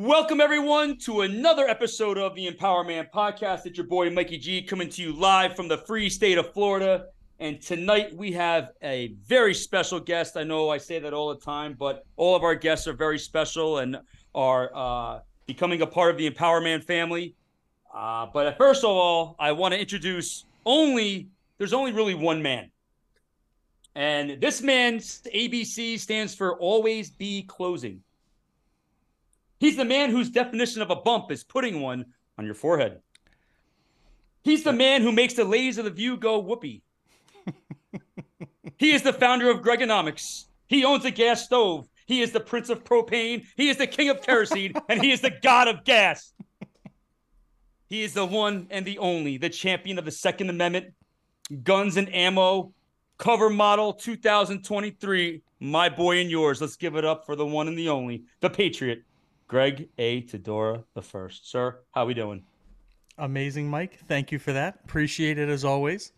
Welcome, everyone, to another episode of the Empower Man podcast. It's your boy, Mikey G, coming to you live from the free state of Florida. And tonight we have a very special guest. I know I say that all the time, but all of our guests are very special and are uh, becoming a part of the Empower Man family. Uh, but first of all, I want to introduce only, there's only really one man. And this man's ABC stands for Always Be Closing. He's the man whose definition of a bump is putting one on your forehead. He's the man who makes the ladies of the view go whoopee. he is the founder of Gregonomics. He owns a gas stove. He is the prince of propane. He is the king of kerosene, and he is the god of gas. He is the one and the only, the champion of the Second Amendment, guns and ammo, cover model 2023. My boy and yours. Let's give it up for the one and the only, the Patriot, Greg A. Tedora the first. Sir, how are we doing? Amazing, Mike. Thank you for that. Appreciate it as always.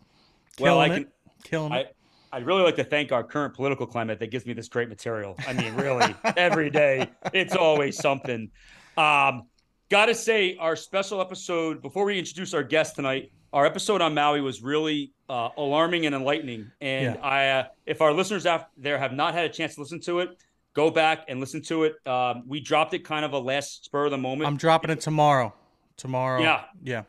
Killing well, I can, it. Killing I, it. I'd really like to thank our current political climate that gives me this great material. I mean, really, every day it's always something. Um, gotta say, our special episode before we introduce our guest tonight, our episode on Maui was really uh, alarming and enlightening. And yeah. I, uh, if our listeners out there have not had a chance to listen to it, go back and listen to it. Um, we dropped it kind of a last spur of the moment. I'm dropping it tomorrow. Tomorrow. Yeah. Yeah.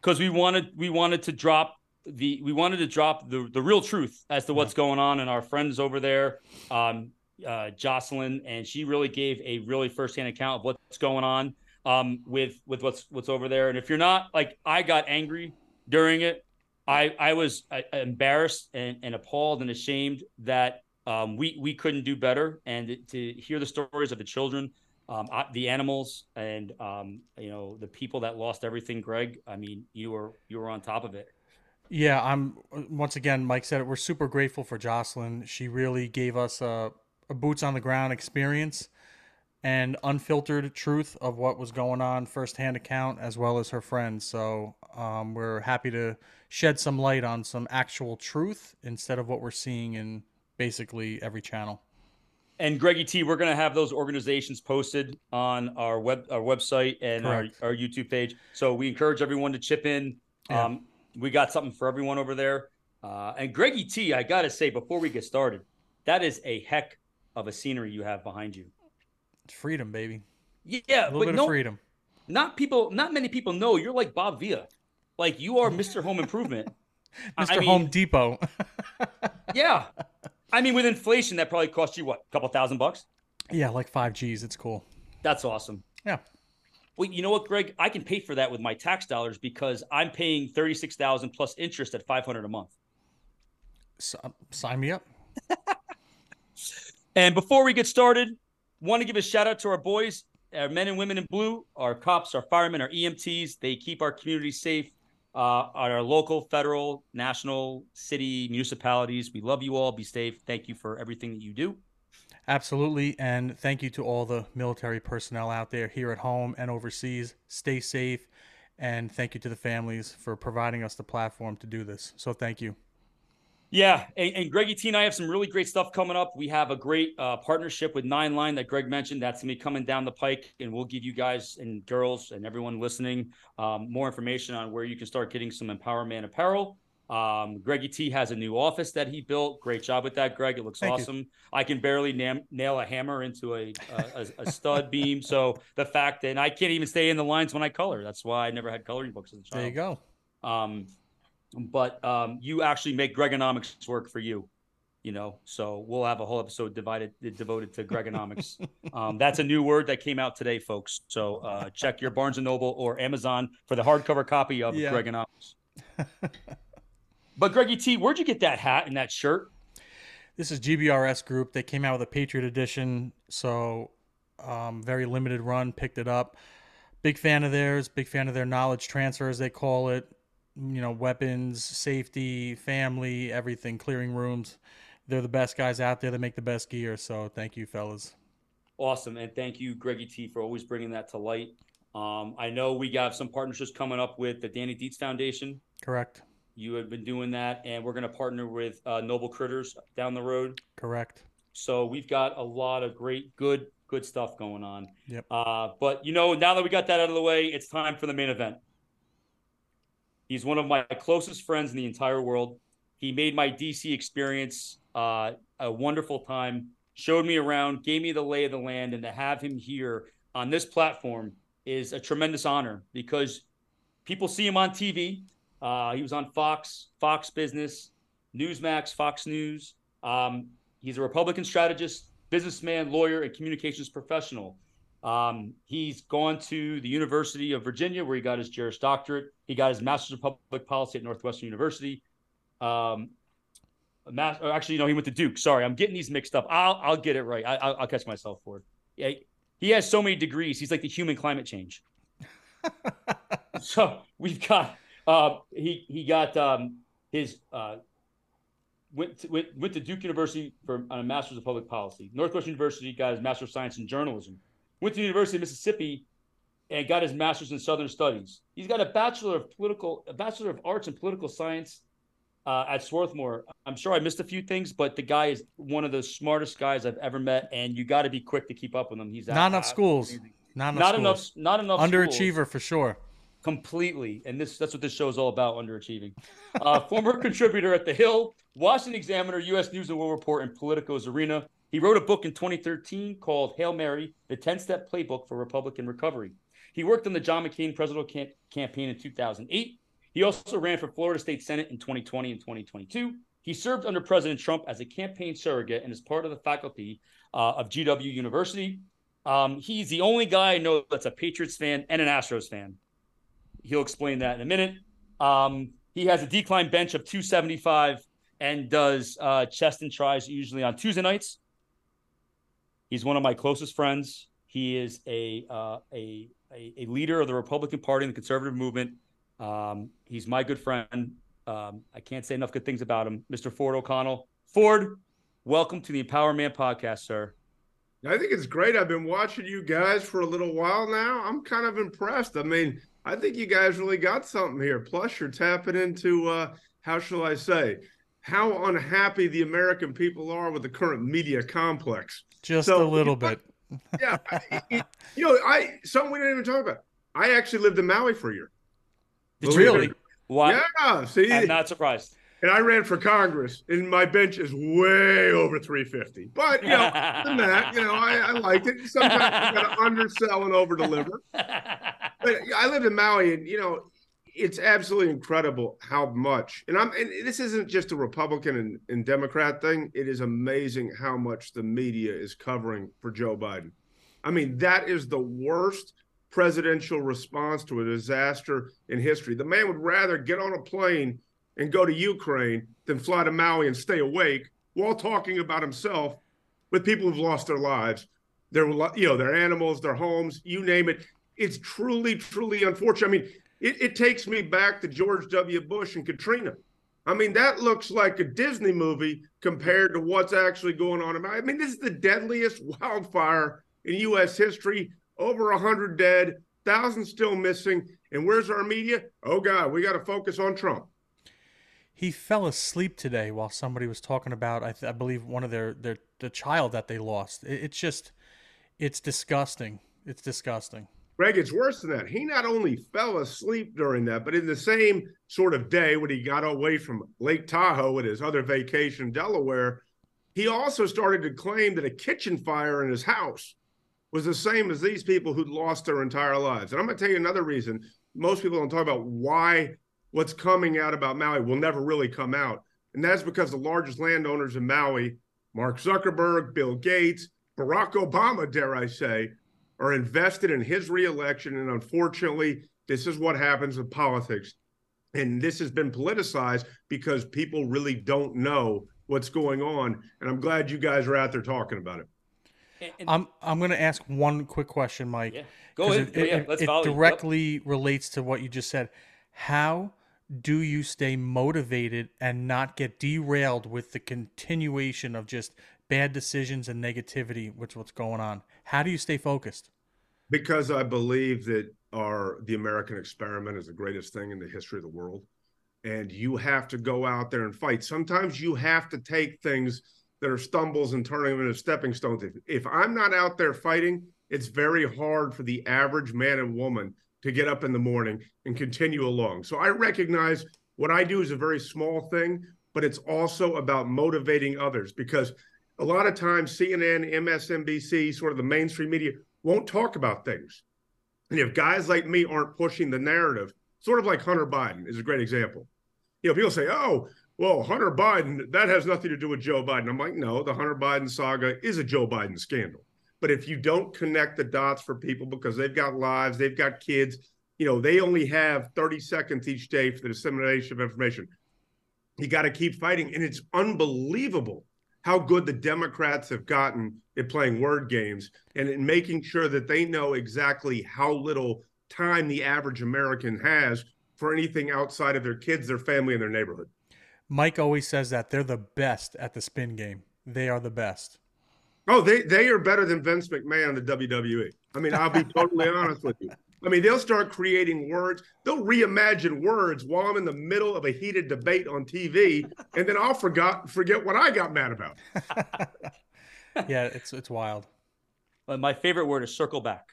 Because we wanted we wanted to drop the we wanted to drop the the real truth as to what's yeah. going on and our friends over there, um, uh, Jocelyn, and she really gave a really firsthand account of what's going on um, with with what's what's over there. And if you're not like I got angry during it, I I was uh, embarrassed and, and appalled and ashamed that um, we we couldn't do better. And to hear the stories of the children, um, the animals, and um, you know the people that lost everything. Greg, I mean, you were you were on top of it. Yeah, I'm. Once again, Mike said it. We're super grateful for Jocelyn. She really gave us a, a boots on the ground experience and unfiltered truth of what was going on, firsthand account, as well as her friends. So um, we're happy to shed some light on some actual truth instead of what we're seeing in basically every channel. And Greggy T, we're going to have those organizations posted on our web our website and our, our, YouTube page. So we encourage everyone to chip in. Yeah. Um, we got something for everyone over there. Uh, and Greggy T, I got to say before we get started, that is a heck of a scenery you have behind you. It's freedom, baby. Yeah, a little bit no, of freedom. Not people. Not many people know you're like Bob Villa. Like you are Mr. Home Improvement. Mr. I mean, Home Depot. yeah, I mean, with inflation, that probably cost you what, a couple thousand bucks? Yeah, like five G's. It's cool. That's awesome. Yeah. Well, you know what, Greg? I can pay for that with my tax dollars because I'm paying thirty six thousand plus interest at five hundred a month. So, uh, sign me up. and before we get started, want to give a shout out to our boys, our men and women in blue, our cops, our firemen, our EMTs. They keep our community safe uh, our local, federal, national, city, municipalities. We love you all. Be safe. Thank you for everything that you do. Absolutely. And thank you to all the military personnel out there here at home and overseas. Stay safe. And thank you to the families for providing us the platform to do this. So thank you. Yeah, and, and Greggy T and I have some really great stuff coming up. We have a great uh, partnership with Nine Line that Greg mentioned. That's gonna be coming down the pike, and we'll give you guys and girls and everyone listening um, more information on where you can start getting some Empower Man apparel. Um, Greggy T has a new office that he built. Great job with that, Greg. It looks Thank awesome. You. I can barely nam- nail a hammer into a, a, a stud beam. So the fact that I can't even stay in the lines when I color. That's why I never had coloring books as a child. There you go. Um, but um, you actually make Gregonomics work for you. You know, so we'll have a whole episode divided devoted to Gregonomics. um, that's a new word that came out today, folks. So uh, check your Barnes and Noble or Amazon for the hardcover copy of yeah. Gregonomics. but Greggy T, where'd you get that hat and that shirt? This is GBRS Group. They came out with a Patriot Edition, so um, very limited run. Picked it up. Big fan of theirs. Big fan of their knowledge transfer, as they call it you know, weapons, safety, family, everything, clearing rooms. They're the best guys out there. They make the best gear. So thank you, fellas. Awesome. And thank you, Greggy T, for always bringing that to light. Um, I know we got some partnerships coming up with the Danny Dietz Foundation. Correct. You have been doing that, and we're going to partner with uh, Noble Critters down the road. Correct. So we've got a lot of great, good, good stuff going on. Yep. Uh, but you know, now that we got that out of the way, it's time for the main event. He's one of my closest friends in the entire world. He made my DC experience uh, a wonderful time, showed me around, gave me the lay of the land, and to have him here on this platform is a tremendous honor because people see him on TV. Uh, he was on Fox, Fox Business, Newsmax, Fox News. Um, he's a Republican strategist, businessman, lawyer, and communications professional. Um, he's gone to the University of Virginia, where he got his Juris Doctorate. He got his Master's of Public Policy at Northwestern University. Um, mass, actually, no, he went to Duke. Sorry, I'm getting these mixed up. I'll I'll get it right. I, will catch myself for it. Yeah, he has so many degrees. He's like the human climate change. so we've got uh, he he got um, his uh, went to, went, went to Duke University for on a master's of public policy. Northwestern University got his master of science in journalism. Went to the University of Mississippi and got his master's in Southern Studies. He's got a bachelor of political, a bachelor of arts in political science uh, at Swarthmore. I'm sure I missed a few things, but the guy is one of the smartest guys I've ever met, and you got to be quick to keep up with him. He's not enough schools. Not enough. Not schools. enough. Not enough. Underachiever schools. for sure. Completely, and this—that's what this show is all about: underachieving. Uh, former contributor at the Hill, Washington Examiner, U.S. News and World Report, and Politico's Arena. He wrote a book in 2013 called Hail Mary: The 10-Step Playbook for Republican Recovery. He worked on the John McCain presidential cam- campaign in 2008 he also ran for Florida State Senate in 2020 and 2022. He served under President Trump as a campaign surrogate and is part of the faculty uh, of GW University. Um, he's the only guy I know that's a Patriots fan and an Astros fan. He'll explain that in a minute. Um, he has a decline bench of 275 and does uh, chest and tries usually on Tuesday nights. He's one of my closest friends. He is a, uh, a, a, leader of the Republican Party and the conservative movement. Um, he's my good friend. Um, I can't say enough good things about him, Mr. Ford O'Connell. Ford, welcome to the Empower Man podcast, sir. I think it's great. I've been watching you guys for a little while now. I'm kind of impressed. I mean, I think you guys really got something here. Plus, you're tapping into uh, how shall I say, how unhappy the American people are with the current media complex. Just so, a little you bit. yeah, it, you know, I something we didn't even talk about. I actually lived in Maui for a year. Did really? Why? Yeah. See, I'm not surprised. And I ran for Congress, and my bench is way over 350. But you know, than that, you know, I, I liked it. Sometimes you got to undersell and overdeliver. But I lived in Maui, and you know, it's absolutely incredible how much. And I'm, and this isn't just a Republican and, and Democrat thing. It is amazing how much the media is covering for Joe Biden. I mean, that is the worst presidential response to a disaster in history. The man would rather get on a plane and go to Ukraine than fly to Maui and stay awake while talking about himself with people who've lost their lives, their you know their animals, their homes, you name it. It's truly, truly unfortunate. I mean, it, it takes me back to George W. Bush and Katrina. I mean, that looks like a Disney movie compared to what's actually going on. I mean, this is the deadliest wildfire in U.S. history over 100 dead, thousands still missing. And where's our media? Oh, God, we got to focus on Trump. He fell asleep today while somebody was talking about, I, th- I believe, one of their, their the child that they lost. It, it's just, it's disgusting. It's disgusting. Greg, it's worse than that. He not only fell asleep during that, but in the same sort of day when he got away from Lake Tahoe and his other vacation, Delaware, he also started to claim that a kitchen fire in his house was the same as these people who'd lost their entire lives. And I'm going to tell you another reason. Most people don't talk about why what's coming out about Maui will never really come out. And that's because the largest landowners in Maui, Mark Zuckerberg, Bill Gates, Barack Obama, dare I say, are invested in his reelection. And unfortunately, this is what happens in politics. And this has been politicized because people really don't know what's going on. And I'm glad you guys are out there talking about it. I'm I'm going to ask one quick question, Mike. Yeah. Go ahead. It, yeah, it, it directly yep. relates to what you just said. How do you stay motivated and not get derailed with the continuation of just bad decisions and negativity, which what's going on? How do you stay focused? Because I believe that our the American experiment is the greatest thing in the history of the world. And you have to go out there and fight. Sometimes you have to take things that are stumbles and turning them into stepping stones. If, if I'm not out there fighting, it's very hard for the average man and woman to get up in the morning and continue along. So I recognize what I do is a very small thing, but it's also about motivating others because a lot of times CNN, MSNBC, sort of the mainstream media won't talk about things. And if guys like me aren't pushing the narrative, sort of like Hunter Biden is a great example. You know, people say, oh, well, Hunter Biden, that has nothing to do with Joe Biden. I'm like, no, the Hunter Biden saga is a Joe Biden scandal. But if you don't connect the dots for people because they've got lives, they've got kids, you know, they only have 30 seconds each day for the dissemination of information. You got to keep fighting. And it's unbelievable how good the Democrats have gotten at playing word games and in making sure that they know exactly how little time the average American has for anything outside of their kids, their family, and their neighborhood. Mike always says that they're the best at the spin game. They are the best. Oh, they they are better than Vince McMahon in the WWE. I mean, I'll be totally honest with you. I mean, they'll start creating words. They'll reimagine words while I'm in the middle of a heated debate on TV, and then I'll forgot forget what I got mad about. yeah, it's it's wild. But my favorite word is circle back.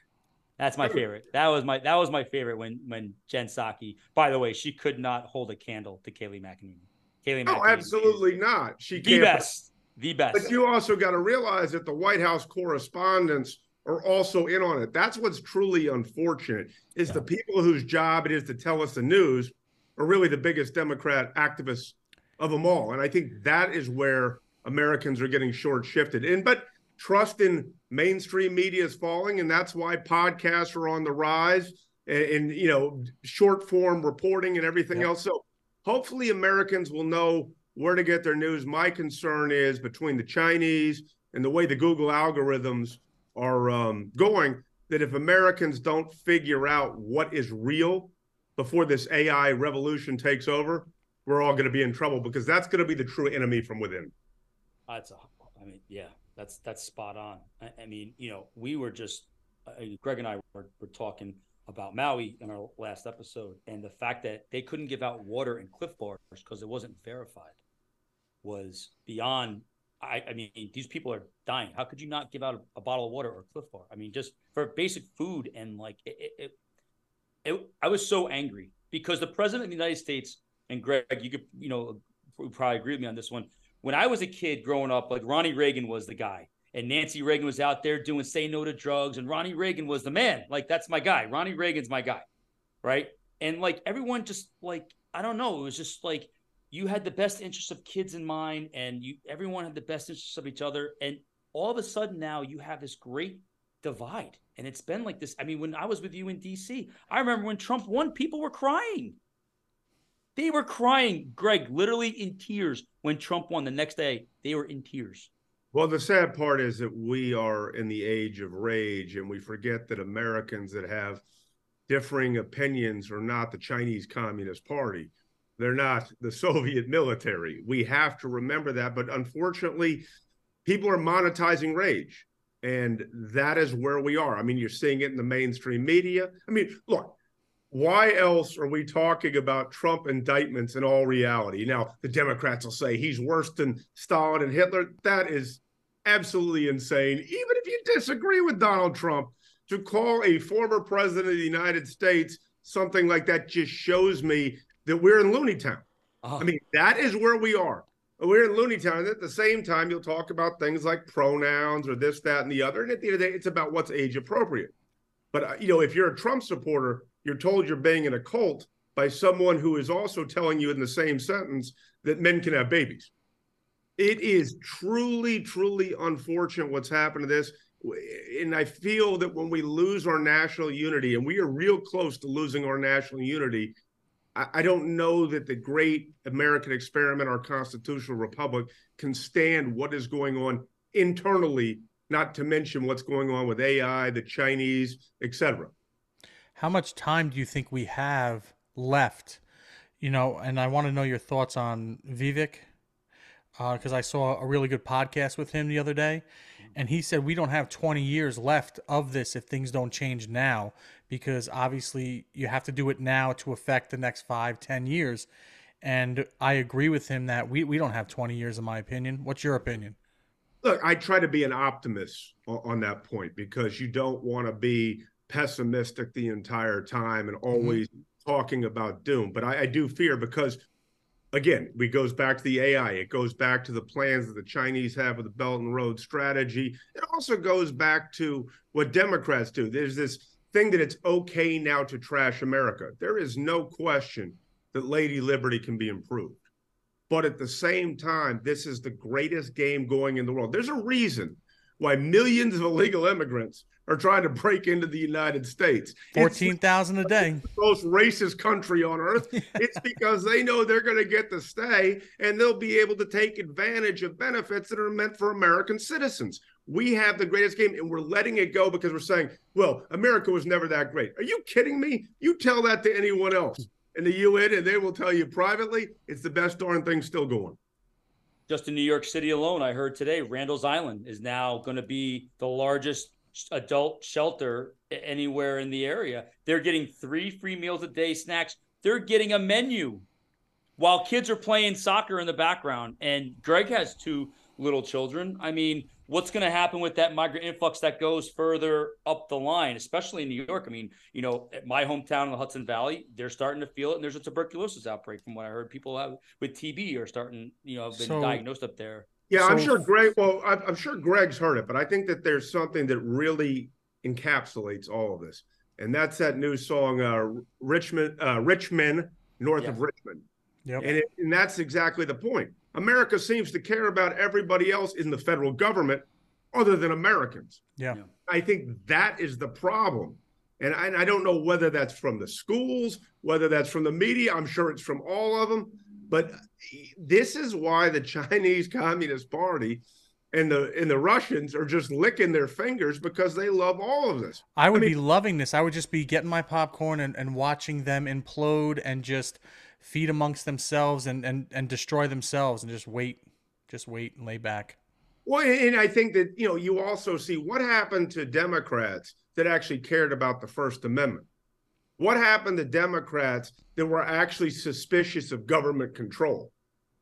That's my favorite. That was my that was my favorite when when Jen Psaki. By the way, she could not hold a candle to Kayleigh McEnany. Kayleigh oh, absolutely not. She the best, the best. But you also got to realize that the White House correspondents are also in on it. That's what's truly unfortunate is yeah. the people whose job it is to tell us the news are really the biggest Democrat activists of them all. And I think that is where Americans are getting short shifted. And but trust in mainstream media is falling, and that's why podcasts are on the rise and, and you know short form reporting and everything yeah. else. So hopefully Americans will know where to get their news. My concern is between the Chinese and the way the Google algorithms are um, going, that if Americans don't figure out what is real before this AI revolution takes over, we're all going to be in trouble because that's going to be the true enemy from within. That's a, I mean, yeah, that's that's spot on. I, I mean, you know, we were just uh, Greg and I were, were talking about Maui in our last episode, and the fact that they couldn't give out water in Clif Bars because it wasn't verified was beyond. I, I, mean, these people are dying. How could you not give out a, a, bottle of water or a Clif Bar? I mean, just for basic food and like it, it, it, it, I was so angry because the president of the United States and Greg, you could, you know, probably agree with me on this one. When I was a kid growing up, like Ronnie Reagan was the guy and Nancy Reagan was out there doing say no to drugs, and Ronnie Reagan was the man. Like that's my guy. Ronnie Reagan's my guy, right? And like everyone just like I don't know, it was just like you had the best interests of kids in mind, and you everyone had the best interests of each other, and all of a sudden now you have this great divide, and it's been like this. I mean, when I was with you in D.C., I remember when Trump won, people were crying. They were crying, Greg, literally in tears when Trump won. The next day, they were in tears. Well, the sad part is that we are in the age of rage, and we forget that Americans that have differing opinions are not the Chinese Communist Party. They're not the Soviet military. We have to remember that. But unfortunately, people are monetizing rage. And that is where we are. I mean, you're seeing it in the mainstream media. I mean, look, why else are we talking about Trump indictments in all reality? Now, the Democrats will say he's worse than Stalin and Hitler. That is absolutely insane. Even if you disagree with Donald Trump, to call a former president of the United States something like that just shows me that we're in Looney Town. Oh. I mean, that is where we are. We're in Looney Town. And at the same time, you'll talk about things like pronouns or this, that, and the other. And at the end of the day, it's about what's age appropriate. But, uh, you know, if you're a Trump supporter, you're told you're being in a cult by someone who is also telling you in the same sentence that men can have babies. It is truly, truly unfortunate what's happened to this. And I feel that when we lose our national unity, and we are real close to losing our national unity, I don't know that the great American experiment, our constitutional republic, can stand what is going on internally, not to mention what's going on with AI, the Chinese, etc. How much time do you think we have left? You know, and I want to know your thoughts on Vivek because uh, I saw a really good podcast with him the other day, and he said we don't have 20 years left of this if things don't change now, because obviously you have to do it now to affect the next five, 10 years. And I agree with him that we, we don't have 20 years, in my opinion. What's your opinion? Look, I try to be an optimist on, that point because you don't want to be pessimistic the entire time and always mm-hmm. talking about doom. But I, I do fear because again, we goes back to the AI. It goes back to the plans that the Chinese have with the Belt and Road strategy. It also goes back to what Democrats do. There's this thing that it's okay now to trash America. There is no question that Lady Liberty can be improved. But at the same time, this is the greatest game going in the world. There's a reason why millions of illegal immigrants are trying to break into the United States. 14,000 a day. most racist country on earth. it's because they know they're going to get to stay and they'll be able to take advantage of benefits that are meant for American citizens. We have the greatest game and we're letting it go because we're saying, well, America was never that great. Are you kidding me? You tell that to anyone else in the UN and they will tell you privately it's the best darn thing still going. Just in New York City alone, I heard today Randall's Island is now going to be the largest adult shelter anywhere in the area. They're getting three free meals a day, snacks. They're getting a menu while kids are playing soccer in the background. And Greg has two little children. I mean, what's going to happen with that migrant influx that goes further up the line, especially in New York? I mean, you know, my hometown in the Hudson Valley, they're starting to feel it, and there's a tuberculosis outbreak from what I heard. People have, with TB are starting, you know, been so, diagnosed up there. Yeah, so, I'm sure Greg. Well, I'm sure Greg's heard it, but I think that there's something that really encapsulates all of this, and that's that new song, uh, "Richmond, uh, Rich Men, North yeah. of Richmond." Yep. And, it, and that's exactly the point. America seems to care about everybody else in the federal government other than Americans. Yeah. I think that is the problem. And I, and I, don't know whether that's from the schools, whether that's from the media. I'm sure it's from all of them. But this is why the Chinese Communist Party and the and the Russians are just licking their fingers because they love all of this. I would I mean, be loving this. I would just be getting my popcorn and, and watching them implode and just feed amongst themselves and, and, and destroy themselves and just wait, just wait and lay back. Well, and I think that you know you also see what happened to Democrats that actually cared about the First Amendment. What happened to Democrats that were actually suspicious of government control?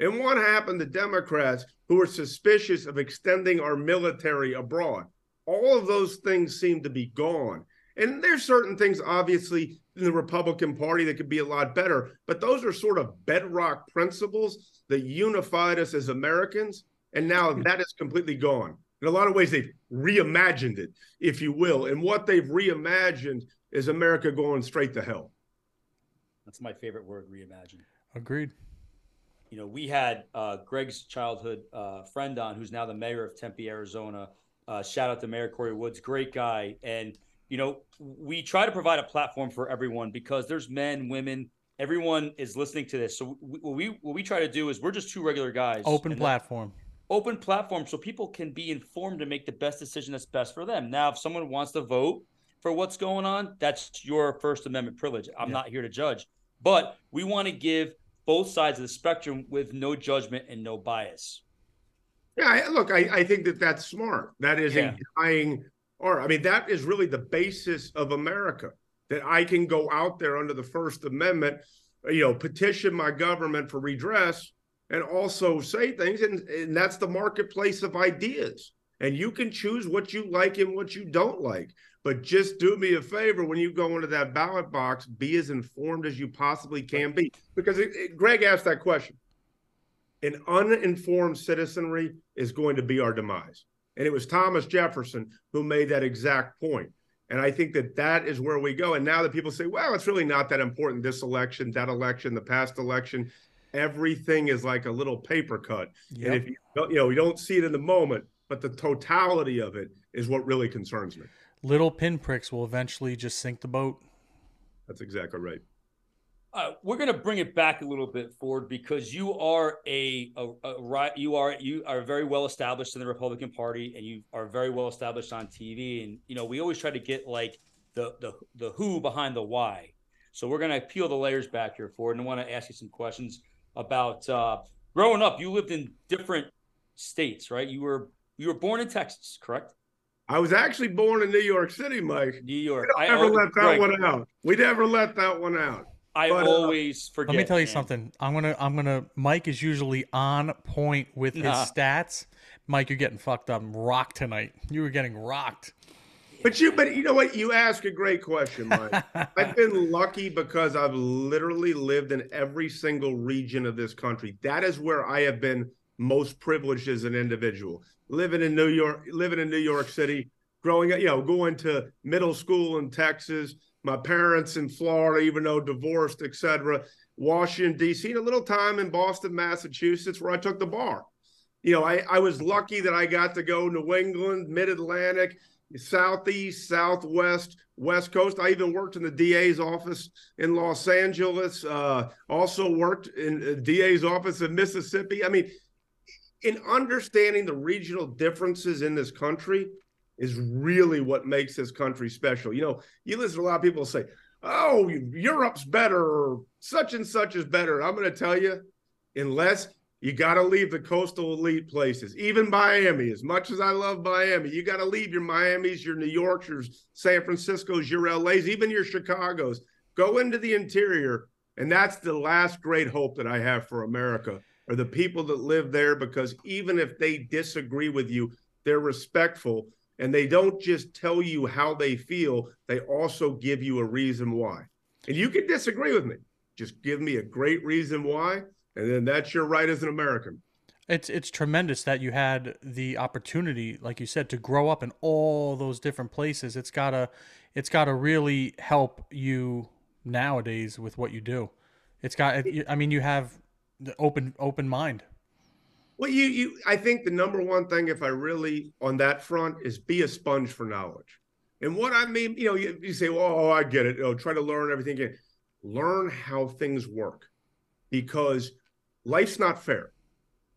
And what happened to Democrats who were suspicious of extending our military abroad? All of those things seem to be gone. And there's certain things, obviously, in the Republican Party that could be a lot better, but those are sort of bedrock principles that unified us as Americans. And now that is completely gone. In a lot of ways, they've reimagined it, if you will. And what they've reimagined is America going straight to hell? That's my favorite word, reimagine. Agreed. You know, we had uh, Greg's childhood uh, friend on, who's now the mayor of Tempe, Arizona. Uh, shout out to Mayor Corey Woods, great guy. And you know, we try to provide a platform for everyone because there's men, women, everyone is listening to this. So we, what we what we try to do is we're just two regular guys. Open platform. Open platform so people can be informed and make the best decision that's best for them. Now, if someone wants to vote for what's going on, that's your First Amendment privilege. I'm yeah. not here to judge, but we want to give both sides of the spectrum with no judgment and no bias. Yeah, look, I, I think that that's smart. That is yeah. a dying, or I mean, that is really the basis of America. That I can go out there under the First Amendment, you know, petition my government for redress, and also say things, and, and that's the marketplace of ideas. And you can choose what you like and what you don't like. But just do me a favor when you go into that ballot box, be as informed as you possibly can be. Because it, it, Greg asked that question. An uninformed citizenry is going to be our demise. And it was Thomas Jefferson who made that exact point. And I think that that is where we go. And now that people say, well, it's really not that important this election, that election, the past election, everything is like a little paper cut. Yep. And if you don't, you know, you don't see it in the moment, but the totality of it is what really concerns me little pinpricks will eventually just sink the boat. That's exactly right. Uh, we're going to bring it back a little bit forward because you are a, a, a, you are you are very well established in the Republican Party and you are very well established on TV and you know we always try to get like the the the who behind the why. So we're going to peel the layers back here forward and I want to ask you some questions about uh, growing up. You lived in different states, right? You were you were born in Texas, correct? I was actually born in New York City, Mike. New York. We never let that one out. We never let that one out. I but, uh, always uh, forget. Let me tell you man. something. I'm gonna I'm gonna Mike is usually on point with his nah. stats. Mike, you're getting fucked up, rocked tonight. You were getting rocked. But you, but you know what? You ask a great question, Mike. I've been lucky because I've literally lived in every single region of this country. That is where I have been most privileged as an individual. Living in New York, living in New York City, growing up, you know, going to middle school in Texas, my parents in Florida, even though divorced, etc. Washington, D.C., and a little time in Boston, Massachusetts, where I took the bar. You know, I, I was lucky that I got to go New England, Mid Atlantic, Southeast, Southwest, West Coast. I even worked in the DA's office in Los Angeles. Uh, also worked in the DA's office in Mississippi. I mean, in understanding the regional differences in this country is really what makes this country special. You know, you listen to a lot of people say, "Oh, Europe's better," or "Such and such is better." I'm going to tell you, unless you got to leave the coastal elite places, even Miami. As much as I love Miami, you got to leave your Miamis, your New Yorks, your San Franciscos, your LAs, even your Chicago's. Go into the interior. And that's the last great hope that I have for America are the people that live there because even if they disagree with you, they're respectful and they don't just tell you how they feel, they also give you a reason why. And you can disagree with me. Just give me a great reason why and then that's your right as an American. It's it's tremendous that you had the opportunity, like you said, to grow up in all those different places. It's gotta it's gotta really help you nowadays with what you do. It's got. I mean, you have the open open mind. Well, you you I think the number one thing, if I really on that front, is be a sponge for knowledge. And what I mean, you know, you, you say, well, oh, I get it. Oh, try to learn everything. Again. Learn how things work, because life's not fair.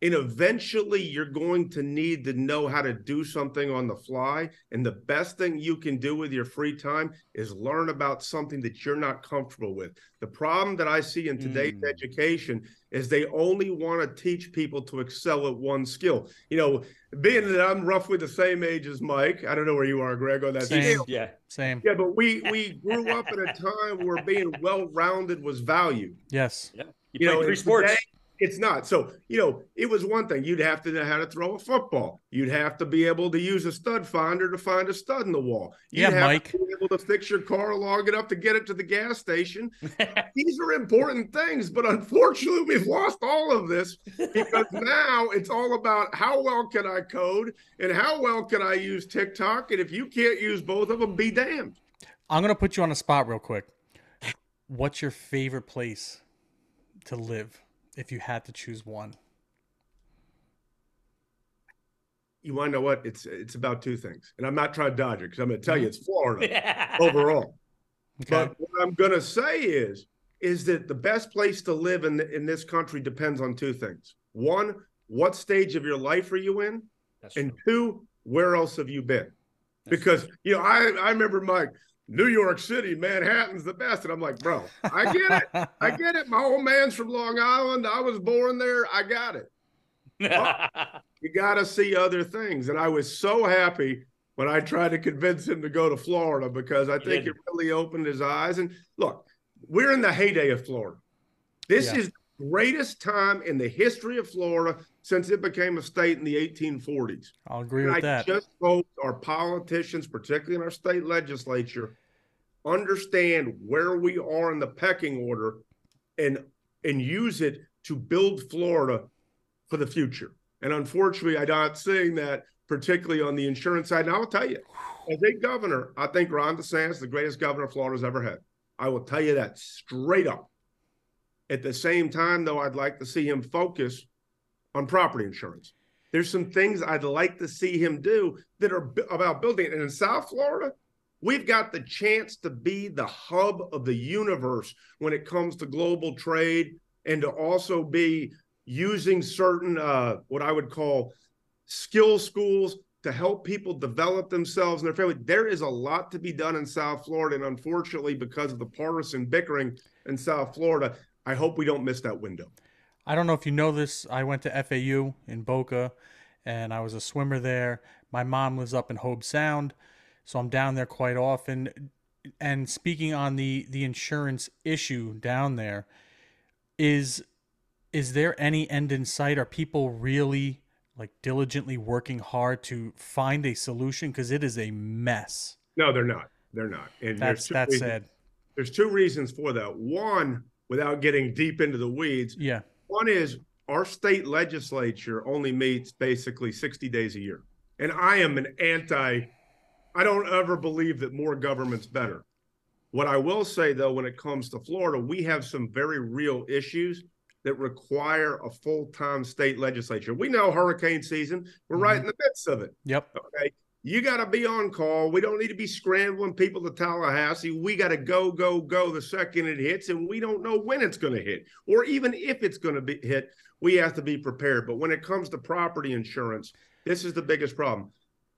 And eventually you're going to need to know how to do something on the fly. And the best thing you can do with your free time is learn about something that you're not comfortable with. The problem that I see in today's mm. education is they only want to teach people to excel at one skill. You know, being that I'm roughly the same age as Mike, I don't know where you are, Greg, on that same. scale. Yeah, same. Yeah, but we we grew up in a time where being well rounded was valued. Yes. Yeah. You, you know, three sports. Today, it's not. So, you know, it was one thing. You'd have to know how to throw a football. You'd have to be able to use a stud finder to find a stud in the wall. You'd yeah, have Mike. to be able to fix your car long enough to get it to the gas station. These are important things, but unfortunately, we've lost all of this because now it's all about how well can I code and how well can I use TikTok. And if you can't use both of them, be damned. I'm going to put you on a spot real quick. What's your favorite place to live? If you had to choose one? You want to know what? It's it's about two things, and I'm not trying to dodge it because I'm going to tell you it's mm-hmm. Florida overall. Okay. But what I'm going to say is is that the best place to live in the, in this country depends on two things. One, what stage of your life are you in? That's and true. two, where else have you been? That's because true. you know, I I remember Mike. New York City, Manhattan's the best. And I'm like, bro, I get it. I get it. My old man's from Long Island. I was born there. I got it. you got to see other things. And I was so happy when I tried to convince him to go to Florida because I think it really opened his eyes. And look, we're in the heyday of Florida. This yeah. is the greatest time in the history of Florida since it became a state in the 1840s. I'll agree and with I that. I just hope our politicians, particularly in our state legislature, understand where we are in the pecking order and and use it to build Florida for the future. And unfortunately, I'm not seeing that, particularly on the insurance side. And I will tell you, as a governor, I think Ron DeSantis, the greatest governor Florida's ever had. I will tell you that straight up. At the same time, though, I'd like to see him focus on property insurance. There's some things I'd like to see him do that are b- about building. And in South Florida, we've got the chance to be the hub of the universe when it comes to global trade and to also be using certain, uh, what I would call skill schools to help people develop themselves and their family. There is a lot to be done in South Florida. And unfortunately, because of the partisan bickering in South Florida, I hope we don't miss that window. I don't know if you know this. I went to FAU in Boca and I was a swimmer there. My mom lives up in Hobe Sound, so I'm down there quite often. And speaking on the the insurance issue down there, is is there any end in sight? Are people really like diligently working hard to find a solution because it is a mess. No, they're not. They're not. And that's that's reasons, sad. There's two reasons for that. One, without getting deep into the weeds. Yeah. One is our state legislature only meets basically 60 days a year. And I am an anti, I don't ever believe that more government's better. What I will say, though, when it comes to Florida, we have some very real issues that require a full time state legislature. We know hurricane season, we're mm-hmm. right in the midst of it. Yep. Okay. You got to be on call. We don't need to be scrambling people to Tallahassee. We got to go, go, go the second it hits, and we don't know when it's going to hit or even if it's going to be hit. We have to be prepared. But when it comes to property insurance, this is the biggest problem.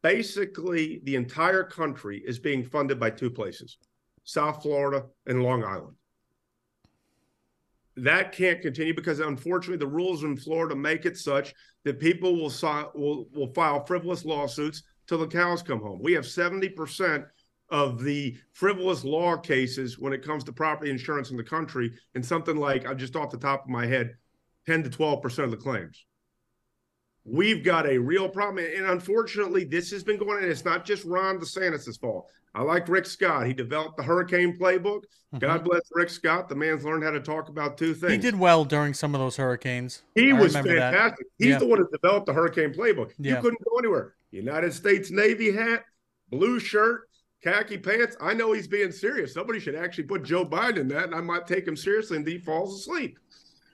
Basically, the entire country is being funded by two places South Florida and Long Island. That can't continue because unfortunately the rules in Florida make it such that people will, will, will file frivolous lawsuits till the cows come home. We have 70% of the frivolous law cases when it comes to property insurance in the country, and something like, I'm just off the top of my head, 10 to 12% of the claims. We've got a real problem. And unfortunately, this has been going on. It's not just Ron DeSantis' fault. I like Rick Scott. He developed the hurricane playbook. Mm-hmm. God bless Rick Scott. The man's learned how to talk about two things. He did well during some of those hurricanes. He I was fantastic. That. He's yeah. the one that developed the hurricane playbook. Yeah. You couldn't go anywhere. United States Navy hat, blue shirt, khaki pants. I know he's being serious. Somebody should actually put Joe Biden in that, and I might take him seriously and he falls asleep.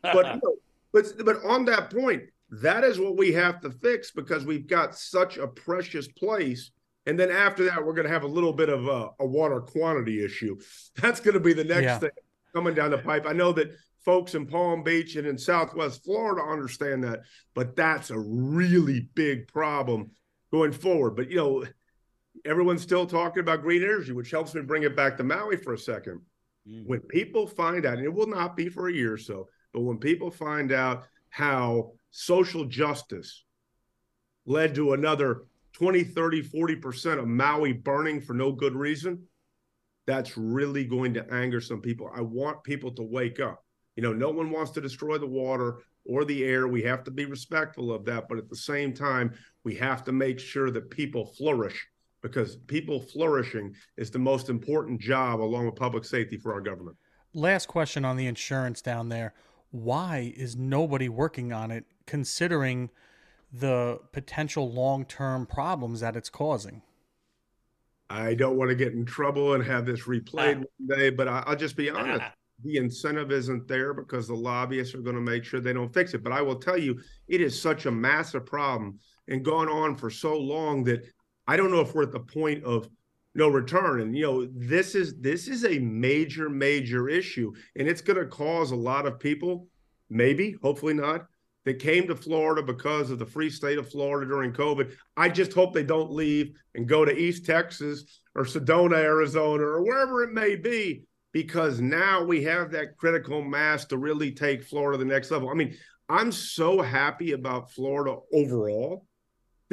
But you know, but but on that point, that is what we have to fix because we've got such a precious place. And then after that, we're going to have a little bit of a, a water quantity issue. That's going to be the next yeah. thing coming down the pipe. I know that folks in Palm Beach and in Southwest Florida understand that, but that's a really big problem going forward. But you know, everyone's still talking about green energy, which helps me bring it back to Maui for a second. Mm. When people find out, and it will not be for a year or so, but when people find out how social justice led to another 20, 30, 40% of Maui burning for no good reason, that's really going to anger some people. I want people to wake up. You know, no one wants to destroy the water or the air. We have to be respectful of that. But at the same time, we have to make sure that people flourish because people flourishing is the most important job along with public safety for our government. Last question on the insurance down there. Why is nobody working on it considering the potential long term problems that it's causing? I don't want to get in trouble and have this replayed ah. one day, but I, will just be honest. Ah the incentive isn't there because the lobbyists are going to make sure they don't fix it. But I will tell you, it is such a massive problem and gone on for so long that I don't know if we're at the point of no return. And you know, this is this is a major, major issue, and it's going to cause a lot of people, maybe, hopefully not, that came to Florida because of the free state of Florida during COVID. I just hope they don't leave and go to East Texas or Sedona, Arizona, or wherever it may be because now we have that critical mass to really take Florida to the next level. I mean, I'm so happy about Florida overall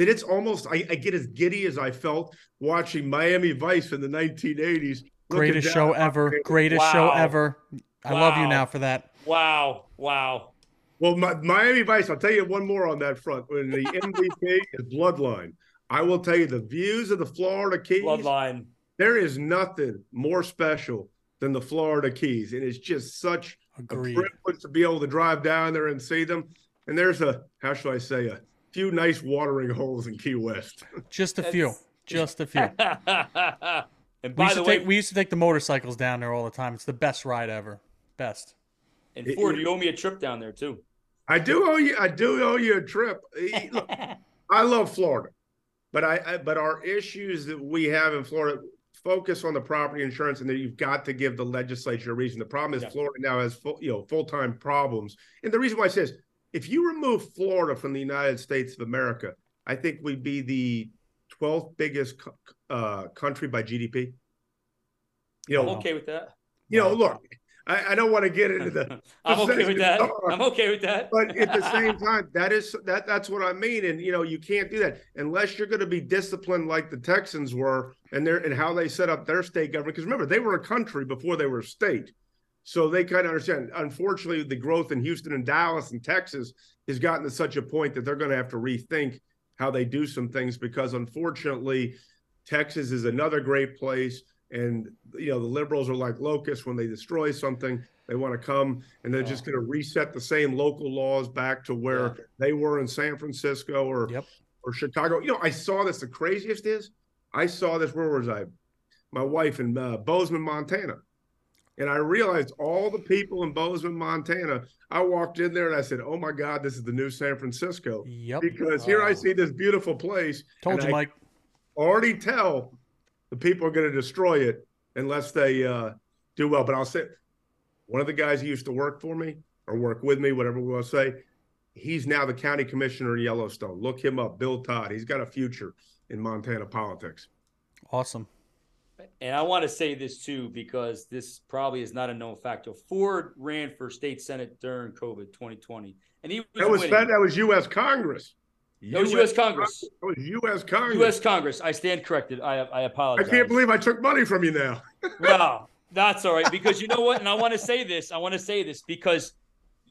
that it's almost I, I get as giddy as I felt watching Miami Vice in the 1980s. Greatest show ever. Greatest wow. show ever. I wow. love you now for that. Wow. Wow. Well, my, Miami Vice, I'll tell you one more on that front. When the MVP is Bloodline, I will tell you the views of the Florida Keys. Bloodline. There is nothing more special than the Florida Keys. And it's just such Agreed. a privilege to be able to drive down there and see them. And there's a, how should I say, a few nice watering holes in Key West. Just a few. Just a few. and by we the way, take, we used to take the motorcycles down there all the time. It's the best ride ever. Best. And Ford, it, you owe me a trip down there too. I do owe you. I do owe you a trip. Look, I love Florida, but I, I, but our issues that we have in Florida focus on the property insurance and then you've got to give the legislature a reason. The problem is yeah. Florida now has full, you know, full-time problems. And the reason why I say is if you remove Florida from the United States of America, I think we'd be the 12th biggest uh, country by GDP. You know, I'm okay with that. You know, look, I, I, don't want to get into the. I'm okay with that. I'm okay with that. but at the same time, that is that that's what I mean, and you know you can't do that unless you're going to be disciplined like the Texans were, and their and how they set up their state government. Because remember, they were a country before they were a state. So they kind of understand. Unfortunately, the growth in Houston and Dallas and Texas has gotten to such a point that they're going to have to rethink how they do some things because unfortunately, Texas is another great place. And you know, the liberals are like locusts when they destroy something. They want to come and they're just going to reset the same local laws back to where yeah. they were in San Francisco or yep. or Chicago. You know, I saw this. The craziest is I saw this. Where was I? My wife in uh, Bozeman, Montana, and I realized all the people in Bozeman, Montana. I walked in there and I said, "Oh my God, this is the new San Francisco." Yep. Because here I see this beautiful place. Told you, I Mike. Already tell the people are going to destroy it unless they uh, do well. But I'll say one of the guys who used to work for me or work with me, whatever we want to say, he's now the county commissioner in Yellowstone. Look him up, Bill Todd. He's got a future in Montana politics. Awesome. And I want to say this too, because this probably is not a known factor. Ford ran for state senate during COVID 2020, and he was that was that, that was U.S. Congress. That was U.S. Congress. That was U.S. Congress. U.S. Congress. I stand corrected. I I apologize. I can't believe I took money from you now. wow, that's all right because you know what, and I want to say this. I want to say this because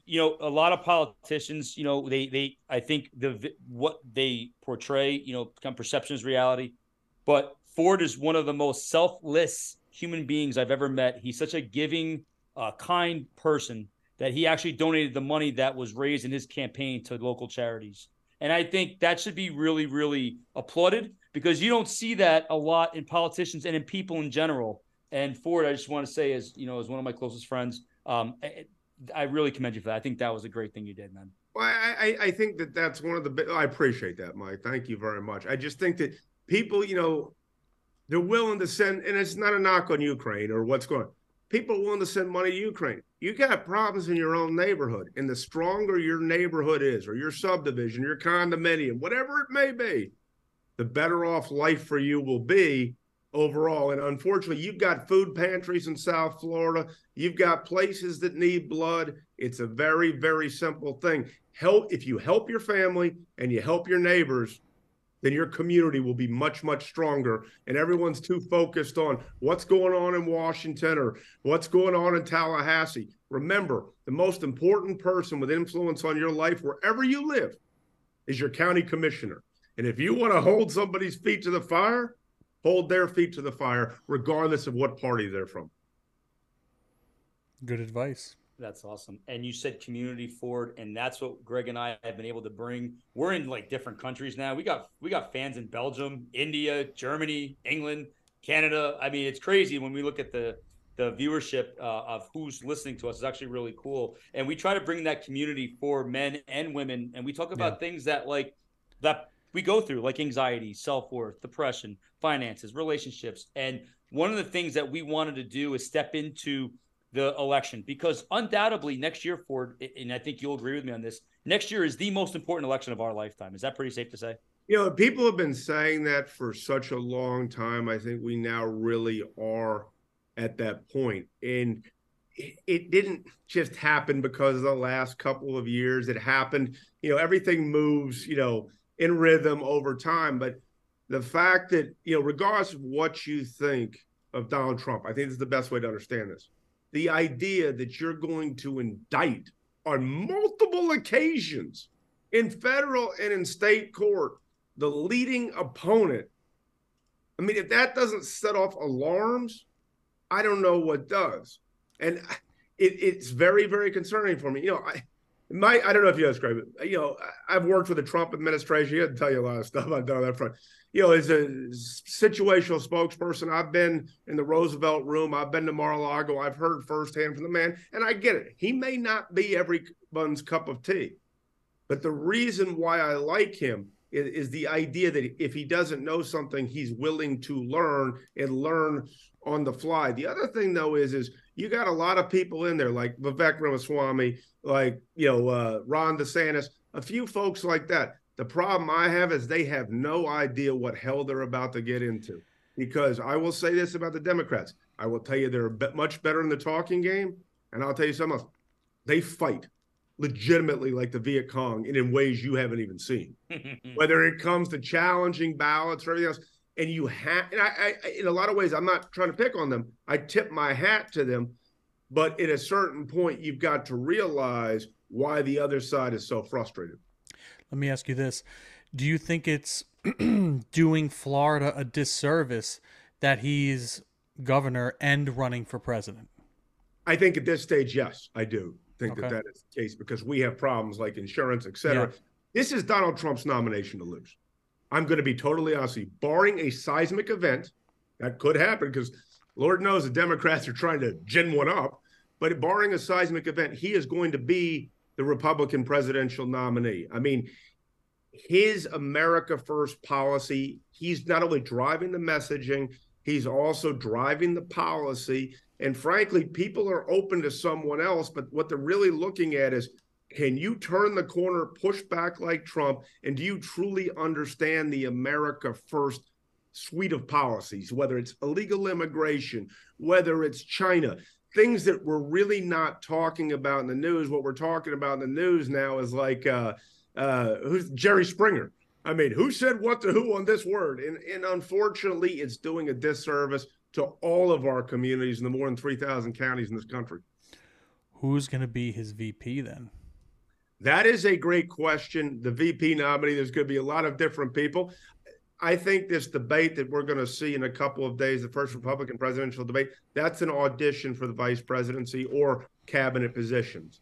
you know a lot of politicians, you know, they they I think the what they portray, you know, become perception is reality. But Ford is one of the most selfless human beings I've ever met. He's such a giving, uh, kind person that he actually donated the money that was raised in his campaign to local charities. And I think that should be really, really applauded because you don't see that a lot in politicians and in people in general. And Ford, I just want to say, as you know, as one of my closest friends, um, I, I, really commend you for that. I think that was a great thing you did, man. Well, I, I think that that's one of the. I appreciate that, Mike. Thank you very much. I just think that people, you know, they're willing to send, and it's not a knock on Ukraine or what's going. on. People are willing to send money to Ukraine. You got problems in your own neighborhood, and the stronger your neighborhood is, or your subdivision, your condominium, whatever it may be, the better off life for you will be overall. And unfortunately, you've got food pantries in South Florida. You've got places that need blood. It's a very, very simple thing. Help if you help your family and you help your neighbors, then your community will be much, much stronger. And everyone's too focused on what's going on in Washington or what's going on in Tallahassee. Remember, the most important person with influence on your life, wherever you live, is your county commissioner. And if you want to hold somebody's feet to the fire, hold their feet to the fire, regardless of what party they're from. Good advice. That's awesome. And you said community Ford, and that's what Greg and I have been able to bring. We're in like different countries now. We got we got fans in Belgium, India, Germany, England, Canada. I mean, it's crazy when we look at the the viewership uh, of who's listening to us is actually really cool. And we try to bring that community for men and women, and we talk about yeah. things that like that we go through, like anxiety, self worth, depression, finances, relationships. And one of the things that we wanted to do is step into the election because undoubtedly next year, Ford, and I think you'll agree with me on this, next year is the most important election of our lifetime. Is that pretty safe to say? You know, people have been saying that for such a long time. I think we now really are at that point. And it didn't just happen because of the last couple of years. It happened, you know, everything moves, you know, in rhythm over time. But the fact that, you know, regardless of what you think of Donald Trump, I think is the best way to understand this. The idea that you're going to indict on multiple occasions in federal and in state court the leading opponent. I mean, if that doesn't set off alarms, I don't know what does. And it, it's very, very concerning for me. You know, I, my I don't know if you know this, Greg, but you know, I've worked with the Trump administration. Had to tell you a lot of stuff I've done on that front. You know, as a situational spokesperson, I've been in the Roosevelt room. I've been to Mar-a-Lago. I've heard firsthand from the man, and I get it. He may not be everyone's cup of tea, but the reason why I like him is, is the idea that if he doesn't know something, he's willing to learn and learn on the fly. The other thing, though, is is you got a lot of people in there like Vivek Ramaswamy, like you know uh, Ron DeSantis, a few folks like that. The problem I have is they have no idea what hell they're about to get into. Because I will say this about the Democrats, I will tell you they're a bit much better in the talking game, and I'll tell you something else. They fight legitimately like the Viet Cong and in ways you haven't even seen. Whether it comes to challenging ballots or everything else, and you have, and I, I, in a lot of ways, I'm not trying to pick on them. I tip my hat to them But at a certain point, you've got to realize why the other side is so frustrated. Let me ask you this Do you think it's doing Florida a disservice that he's governor and running for president? I think at this stage, yes, I do think okay. that that is the case because we have problems like insurance, et cetera. Yeah. This is Donald Trump's nomination to lose. I'm going to be totally honest with you. Barring a seismic event, that could happen because Lord knows the Democrats are trying to gin one up. But barring a seismic event, he is going to be the Republican presidential nominee. I mean, his America First policy, he's not only driving the messaging, he's also driving the policy. And frankly, people are open to someone else, but what they're really looking at is can you turn the corner, push back like Trump, and do you truly understand the America First suite of policies, whether it's illegal immigration, whether it's China, things that we're really not talking about in the news. What we're talking about in the news now is like uh, uh, who's Jerry Springer. I mean, who said what to who on this word? And, and unfortunately, it's doing a disservice to all of our communities in the more than 3,000 counties in this country. Who's going to be his VP then? That is a great question. The VP nominee, there's going to be a lot of different people. I think this debate that we're going to see in a couple of days, the first Republican presidential debate, that's an audition for the vice presidency or cabinet positions.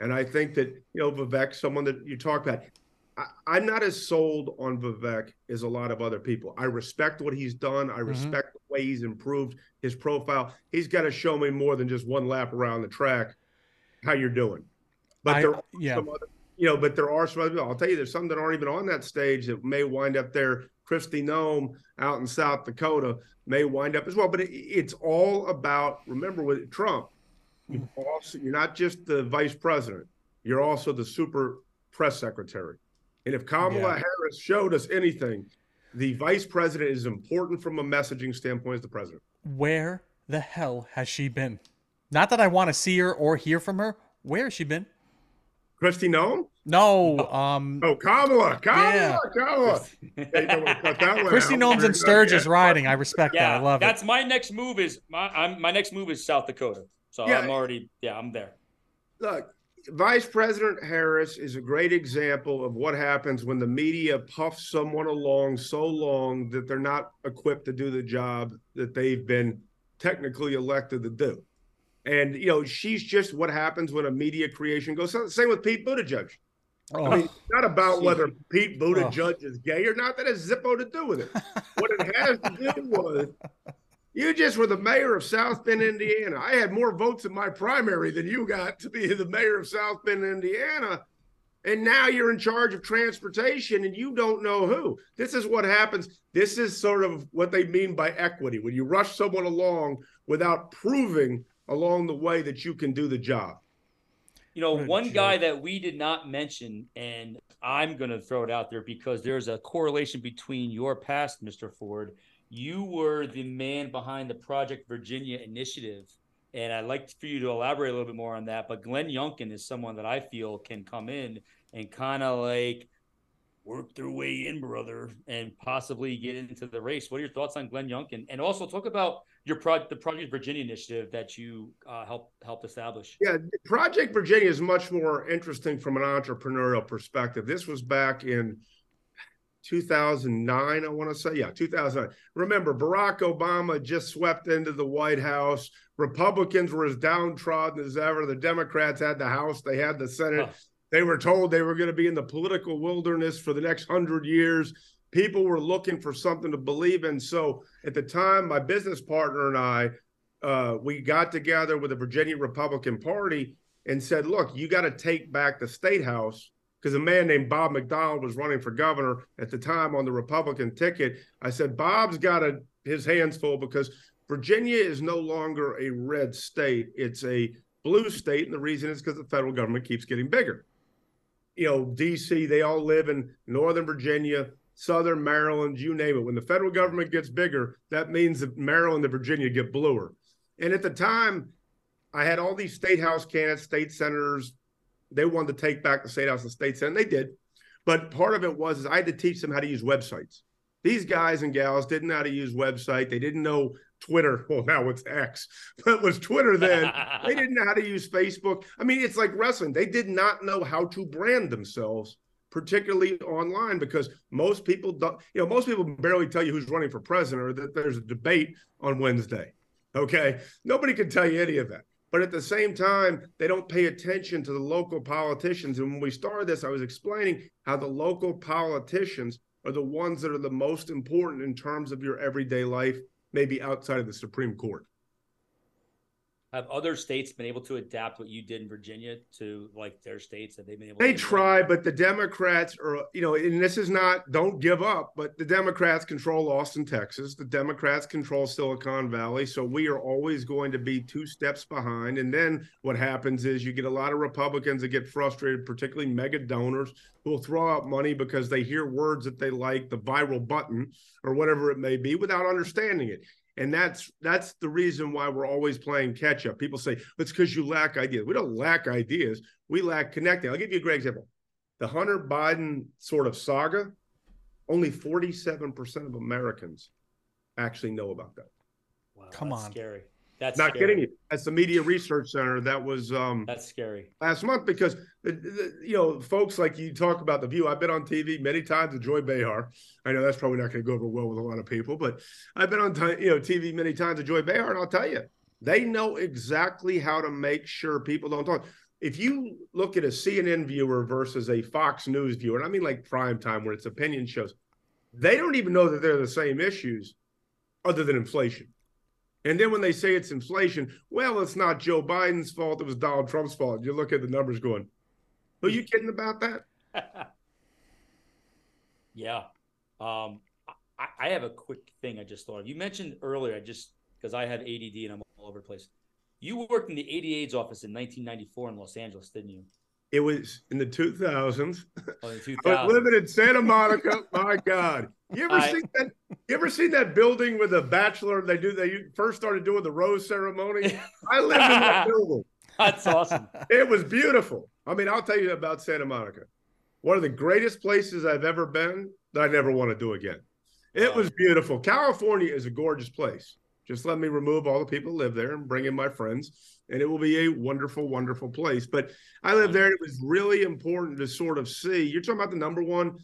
And I think that, you know, Vivek, someone that you talk about, I, am not as sold on Vivek as a lot of other people. I respect what he's done. I mm-hmm. respect the way he's improved his profile. He's got to show me more than just one lap around the track how you're doing. But I, there are yeah. some other, you know, but there are some other, I'll tell you, there's some that aren't even on that stage that may wind up there Kristi Noem out in South Dakota may wind up as well. But it, it's all about remember with Trump, you hmm. also you're not just the vice president, you're also the super press secretary. And if Kamala yeah. Harris showed us anything, the vice president is important from a messaging standpoint as the president. Where the hell has she been? Not that I want to see her or hear from her. Where has she been? Kristi Noem? No. Um. Oh, Kamala, Kamala, yeah. Kamala. Kristi Noem's in Sturgis yeah. riding. I respect yeah, that. I love that's it. That's my next move. Is my I'm, my next move is South Dakota. So yeah. I'm already yeah I'm there. Look, Vice President Harris is a great example of what happens when the media puffs someone along so long that they're not equipped to do the job that they've been technically elected to do. And you know, she's just what happens when a media creation goes. Same with Pete Buttigieg. Oh. I mean, it's not about whether Pete oh. Buttigieg oh. is gay or not. That has zippo to do with it. what it has to do was you just were the mayor of South Bend, Indiana. I had more votes in my primary than you got to be the mayor of South Bend, Indiana. And now you're in charge of transportation and you don't know who. This is what happens. This is sort of what they mean by equity when you rush someone along without proving along the way that you can do the job. You know, one joke. guy that we did not mention, and I'm going to throw it out there because there's a correlation between your past, Mr. Ford. You were the man behind the Project Virginia initiative. And I'd like for you to elaborate a little bit more on that. But Glenn Youngkin is someone that I feel can come in and kind of like work their way in, brother, and possibly get into the race. What are your thoughts on Glenn Youngkin? And also talk about your pro- the Project Virginia initiative that you uh, helped helped establish. Yeah, Project Virginia is much more interesting from an entrepreneurial perspective. This was back in 2009, I want to say. Yeah, 2009. Remember, Barack Obama just swept into the White House. Republicans were as downtrodden as ever. The Democrats had the House, they had the Senate. Huh. They were told they were going to be in the political wilderness for the next hundred years people were looking for something to believe in. So at the time, my business partner and I, uh, we got together with the Virginia Republican Party and said, look, you got to take back the state house because a man named Bob McDonnell was running for governor at the time on the Republican ticket. I said, Bob's got a, his hands full because Virginia is no longer a red state. It's a blue state. And the reason is because the federal government keeps getting bigger. You know, DC, they all live in Northern Virginia. Southern Maryland, you name it. When the federal government gets bigger, that means that Maryland and Virginia get bluer. And at the time, I had all these state house candidates, state senators. They wanted to take back the state house and state senate. And they did. But part of it was I had to teach them how to use websites. These guys and gals didn't know how to use website. They didn't know Twitter. Well, now it's X, but it was Twitter then. they didn't know how to use Facebook. I mean, it's like wrestling. They did not know how to brand themselves, particularly online, because most people don't, you know, most people barely tell you who's running for president or that there's a debate on Wednesday. Okay. Nobody can tell you any of that. But at the same time, they don't pay attention to the local politicians. And when we started this, I was explaining how the local politicians are the ones that are the most important in terms of your everyday life, maybe outside of the Supreme Court. Have other states been able to adapt what you did in Virginia to like their states? that they've been able? They to try, but the Democrats are, you know, and this is not don't give up, but the Democrats control Austin, Texas. The Democrats control Silicon Valley, so we are always going to be two steps behind. And then what happens is you get a lot of Republicans that get frustrated, particularly mega donors who will throw out money because they hear words that they like, the viral button or whatever it may be, without understanding it. And that's that's the reason why we're always playing catch up. People say it's because you lack ideas. We don't lack ideas. We lack connecting. I'll give you a great example. The Hunter Biden sort of saga, only 47% of Americans actually know about that. Wow, Come that's on. scary. That's Not scary. kidding you. That's the Media Research Center that was um, That's scary. last month because the, the, you know folks like you talk about the view i've been on tv many times with joy behar i know that's probably not going to go over well with a lot of people but i've been on t- you know tv many times with joy behar and i'll tell you they know exactly how to make sure people don't talk if you look at a cnn viewer versus a fox news viewer and i mean like prime time where it's opinion shows they don't even know that they're the same issues other than inflation and then when they say it's inflation, well, it's not Joe Biden's fault. It was Donald Trump's fault. You look at the numbers going, are you kidding about that? yeah. Um, I, I have a quick thing I just thought of. You mentioned earlier, I just because I have ADD and I'm all over the place. You worked in the ADA's office in 1994 in Los Angeles, didn't you? It was in the 2000s. Oh, in I was living in Santa Monica. My God. You ever I- seen that? You ever seen that building with a bachelor? They do. They first started doing the rose ceremony. I lived in that building. That's awesome. It was beautiful. I mean, I'll tell you about Santa Monica. One of the greatest places I've ever been that I never want to do again. It Wow. was beautiful. California is a gorgeous place. Just let me remove all the people who live there and bring in my friends, and it will be a wonderful, wonderful place. But I lived there, and it was really important to sort of see. You're talking about the number one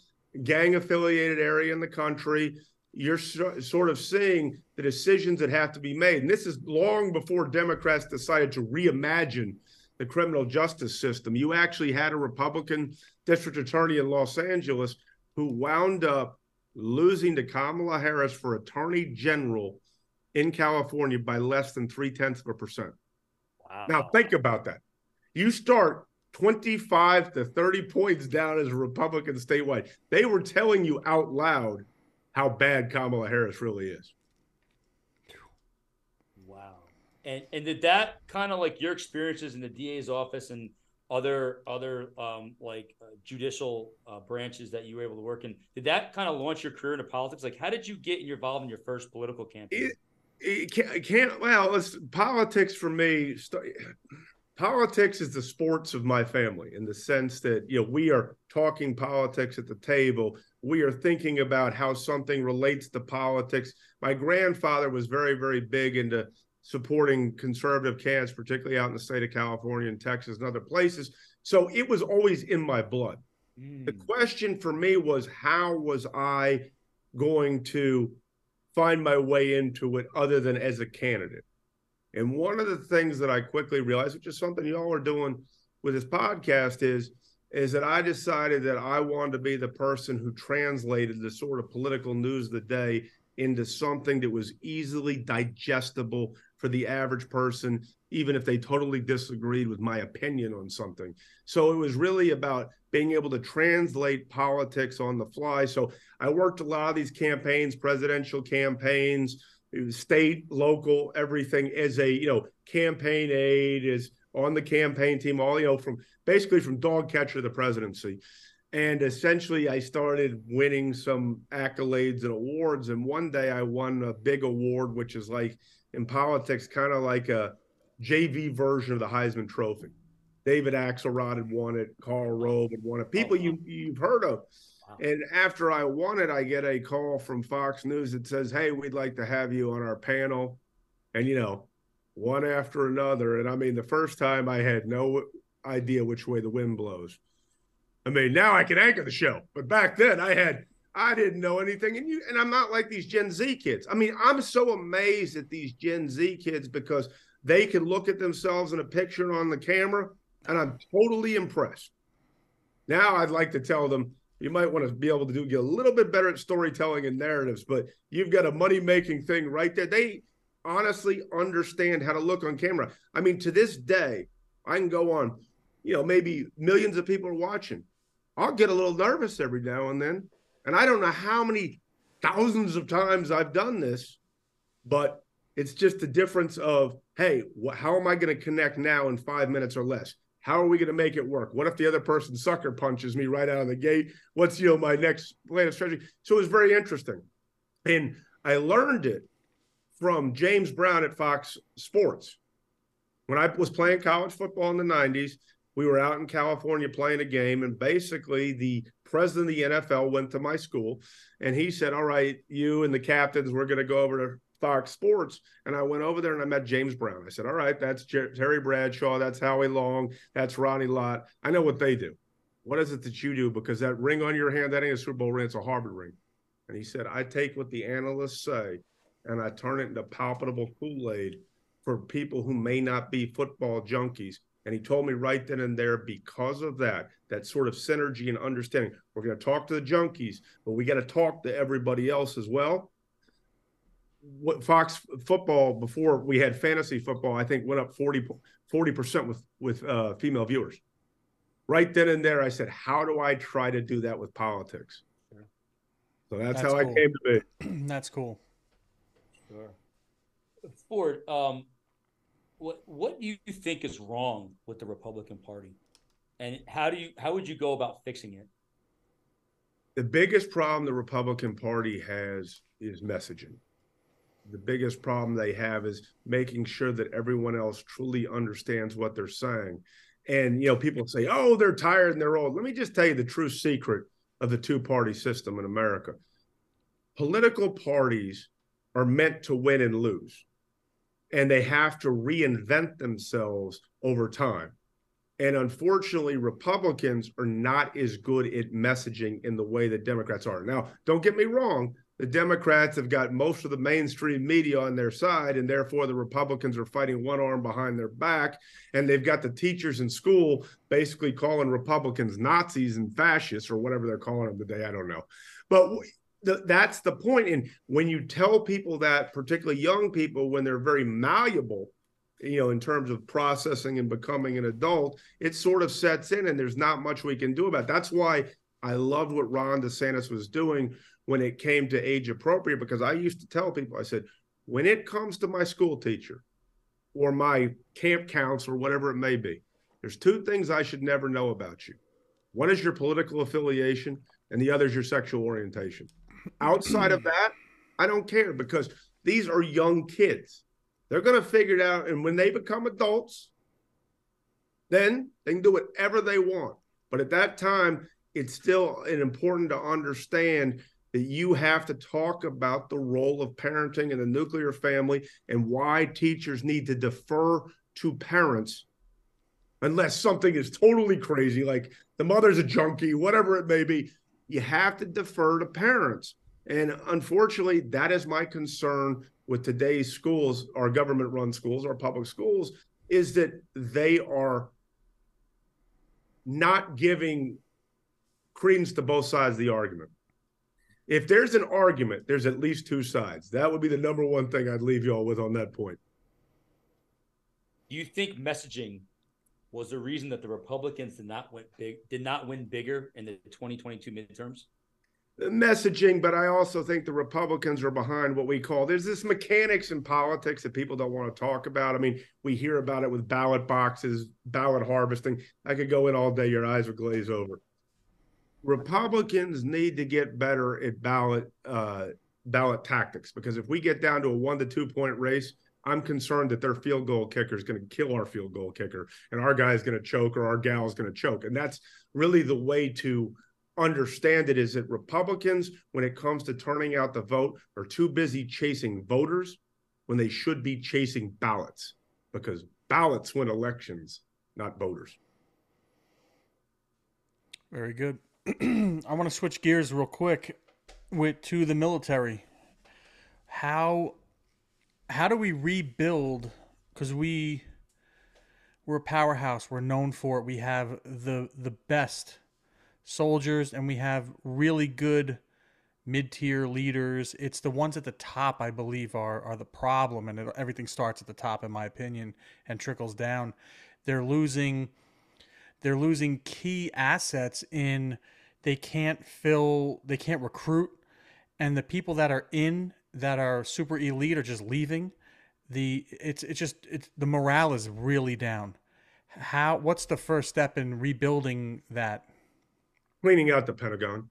gang affiliated area in the country. You're so- sort of seeing the decisions that have to be made. And this is long before Democrats decided to reimagine the criminal justice system. You actually had a Republican district attorney in Los Angeles who wound up losing to Kamala Harris for attorney general in California by less than three tenths of a percent. Wow. Now, think about that. You start 25 to 30 points down as a Republican statewide. They were telling you out loud how bad Kamala Harris really is. Wow. And and did that kind of like your experiences in the DA's office and other other um, like uh, judicial uh, branches that you were able to work in? Did that kind of launch your career into politics? Like, how did you get involved in your first political campaign? It- it can't, it can't well it's politics for me politics is the sports of my family in the sense that you know we are talking politics at the table. We are thinking about how something relates to politics. My grandfather was very very big into supporting conservative candidates particularly out in the state of california and texas and other places. So it was always in my blood. The Mm. question for me was how was I going to find my way into it other than as a candidate? And one of the things that I quickly realized, which is something y'all are doing with this podcast, is is that I decided that I wanted to be the person who translated the sort of political news of the day into something that was easily digestible for the average person, even if they totally disagreed with my opinion on something. So it was really about being able to translate politics on the fly. So I worked a lot of these campaigns, presidential campaigns, state, local, everything as a, you know, campaign aide, is on the campaign team, all, you know, from basically from dog catcher to the presidency. And essentially, I started winning some accolades and awards. And one day I won a big award, which is like in politics, kind of like a JV version of the Heisman Trophy. David Axelrod had won it, Karl Rove had won it. People you you've heard of. Wow. And after I won it, I get a call from Fox News that says, Hey, we'd like to have you on our panel. And, you know, one after another. And I mean, the first time I had no idea which way the wind blows. I mean, now I can anchor the show, but back then I had I didn't know anything. And you and I'm not like these Gen Z kids. I mean, I'm so amazed at these Gen Z kids because they can look at themselves in a picture on the camera, and I'm totally impressed. Now I'd like to tell them you might want to be able to do get a little bit better at storytelling and narratives, but you've got a money making thing right there. They honestly understand how to look on camera. I mean, to this day, I can go on, you know, maybe millions of people are watching. I'll get a little nervous every now and then. And I don't know how many thousands of times I've done this, but it's just the difference of, hey, wh- how am I going to connect now in five minutes or less? How are we going to make it work? What if the other person sucker punches me right out of the gate? What's you know my next plan of strategy? So it was very interesting, and I learned it from James Brown at Fox Sports. When I was playing college football in the 90s, we were out in California playing a game, and basically the president of the NFL went to my school and he said, All right, you and the captains, we're going to go over to Fox Sports. And I went over there and I met James Brown. I said, All right, that's Jer- Terry Bradshaw, that's Howie Long, that's Ronnie Lott. I know what they do. What is it that you do? Because that ring on your hand, that ain't a Super Bowl ring, it's a Harvard ring. And he said, I take what the analysts say and I turn it into palpable Kool Aid for people who may not be football junkies. And he told me right then and there, because of that, that sort of synergy and understanding, we're going to talk to the junkies, but we got to talk to everybody else as well. What Fox football before we had fantasy football, I think went up 40 percent with with uh, female viewers. Right then and there, I said, "How do I try to do that with politics?" So that's, that's how cool. I came to be. that's cool. Sure. Ford, um, what what do you think is wrong with the Republican Party, and how do you how would you go about fixing it? The biggest problem the Republican Party has is messaging. The biggest problem they have is making sure that everyone else truly understands what they're saying. And you know, people say, "Oh, they're tired and they're old." Let me just tell you the true secret of the two-party system in America. Political parties are meant to win and lose and they have to reinvent themselves over time. And unfortunately, Republicans are not as good at messaging in the way that Democrats are. Now, don't get me wrong, the Democrats have got most of the mainstream media on their side, and therefore the Republicans are fighting one arm behind their back. And they've got the teachers in school basically calling Republicans Nazis and fascists or whatever they're calling them today. I don't know. But the, that's the point. And when you tell people that, particularly young people, when they're very malleable, you know, in terms of processing and becoming an adult, it sort of sets in, and there's not much we can do about. It. That's why I loved what Ron DeSantis was doing when it came to age appropriate, because I used to tell people, I said, when it comes to my school teacher or my camp counselor, whatever it may be, there's two things I should never know about you. One is your political affiliation, and the other is your sexual orientation. Outside of that, I don't care because these are young kids. They're going to figure it out. And when they become adults, then they can do whatever they want. But at that time, it's still important to understand that you have to talk about the role of parenting in the nuclear family and why teachers need to defer to parents unless something is totally crazy, like the mother's a junkie, whatever it may be you have to defer to parents. And unfortunately, that is my concern with today's schools, our government run schools, our public schools, is that they are not giving credence to both sides of the argument. If there's an argument, there's at least two sides. That would be the number one thing I'd leave you all with on that point. You think messaging was the reason that the Republicans did not win big, did not win bigger in the 2022 midterms? messaging, but I also think the Republicans are behind what we call there's this mechanics in politics that people don't want to talk about. I mean, we hear about it with ballot boxes, ballot harvesting. I could go in all day, your eyes would glaze over. Republicans need to get better at ballot uh, ballot tactics because if we get down to a one to two point race, I'm concerned that their field goal kicker is going to kill our field goal kicker, and our guy is going to choke or our gal is going to choke, and that's really the way to understand it is that Republicans, when it comes to turning out the vote, are too busy chasing voters when they should be chasing ballots because ballots win elections, not voters. Very good. I want to switch gears real quick with to the military. How how do we rebuild cuz we we're a powerhouse. We're known for it. We have the the best soldiers and we have really good mid-tier leaders. It's the ones at the top I believe are are the problem and it, everything starts at the top in my opinion and trickles down. They're losing they're losing key assets in they can't fill they can't recruit and the people that are in that are super elite are just leaving the it's it's just it's the morale is really down. How what's the first step in rebuilding that? Cleaning out the pentagon.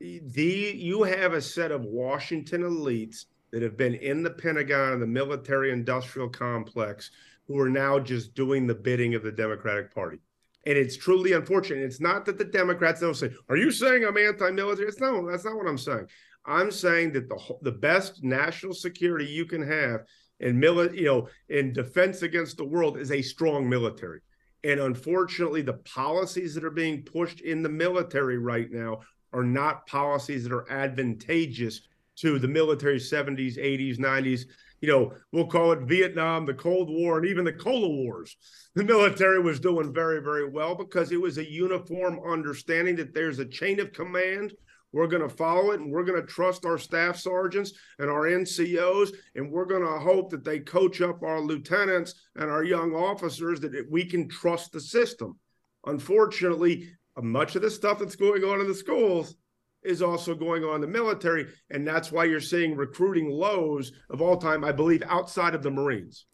The you have a set of washington elites that have been in the pentagon and the military industrial complex who are now just doing the bidding of the democratic party. And it's truly unfortunate. It's not that the democrats don't say are you saying i'm anti-military? It's no that's not what i'm saying i'm saying that the the best national security you can have in mili- you know in defense against the world is a strong military. And unfortunately the policies that are being pushed in the military right now are not policies that are advantageous to the military 70s 80s 90s you know we'll call it vietnam the cold war and even the cola wars. The military was doing very very well because it was a uniform understanding that there's a chain of command we're going to follow it and we're going to trust our staff sergeants and our NCOs. And we're going to hope that they coach up our lieutenants and our young officers that we can trust the system. Unfortunately, uh, much of the stuff that's going on in the schools is also going on in the military. And that's why you're seeing recruiting lows of all time, I believe, outside of the Marines.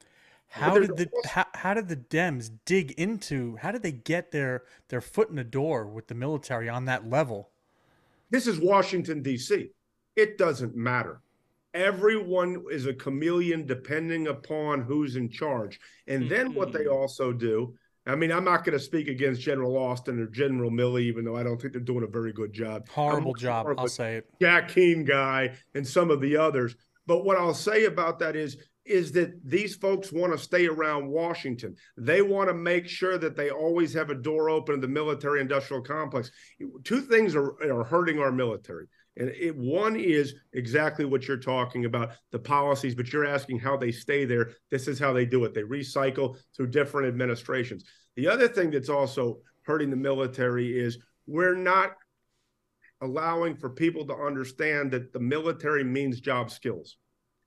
How did the how, how did the Dems dig into how did they get their their foot in the door with the military on that level? This is Washington, D.C. It doesn't matter. Everyone is a chameleon depending upon who's in charge. And then what they mm-hmm. also do, I mean, I'm not going to speak against General Austin or General Milley, even though I don't think they're doing a very good job. Horrible job, I'll say it. Jack Keane guy and some of the others. But what I'll say about that is is that these folks want to stay around Washington. They want to make sure that they always have a door open in the military industrial complex. Two things are, are hurting our military. And it, one is exactly what you're talking about the policies, but you're asking how they stay there. This is how they do it. They recycle through different administrations. The other thing that's also hurting the military is we're not allowing for people to understand that the military means job skills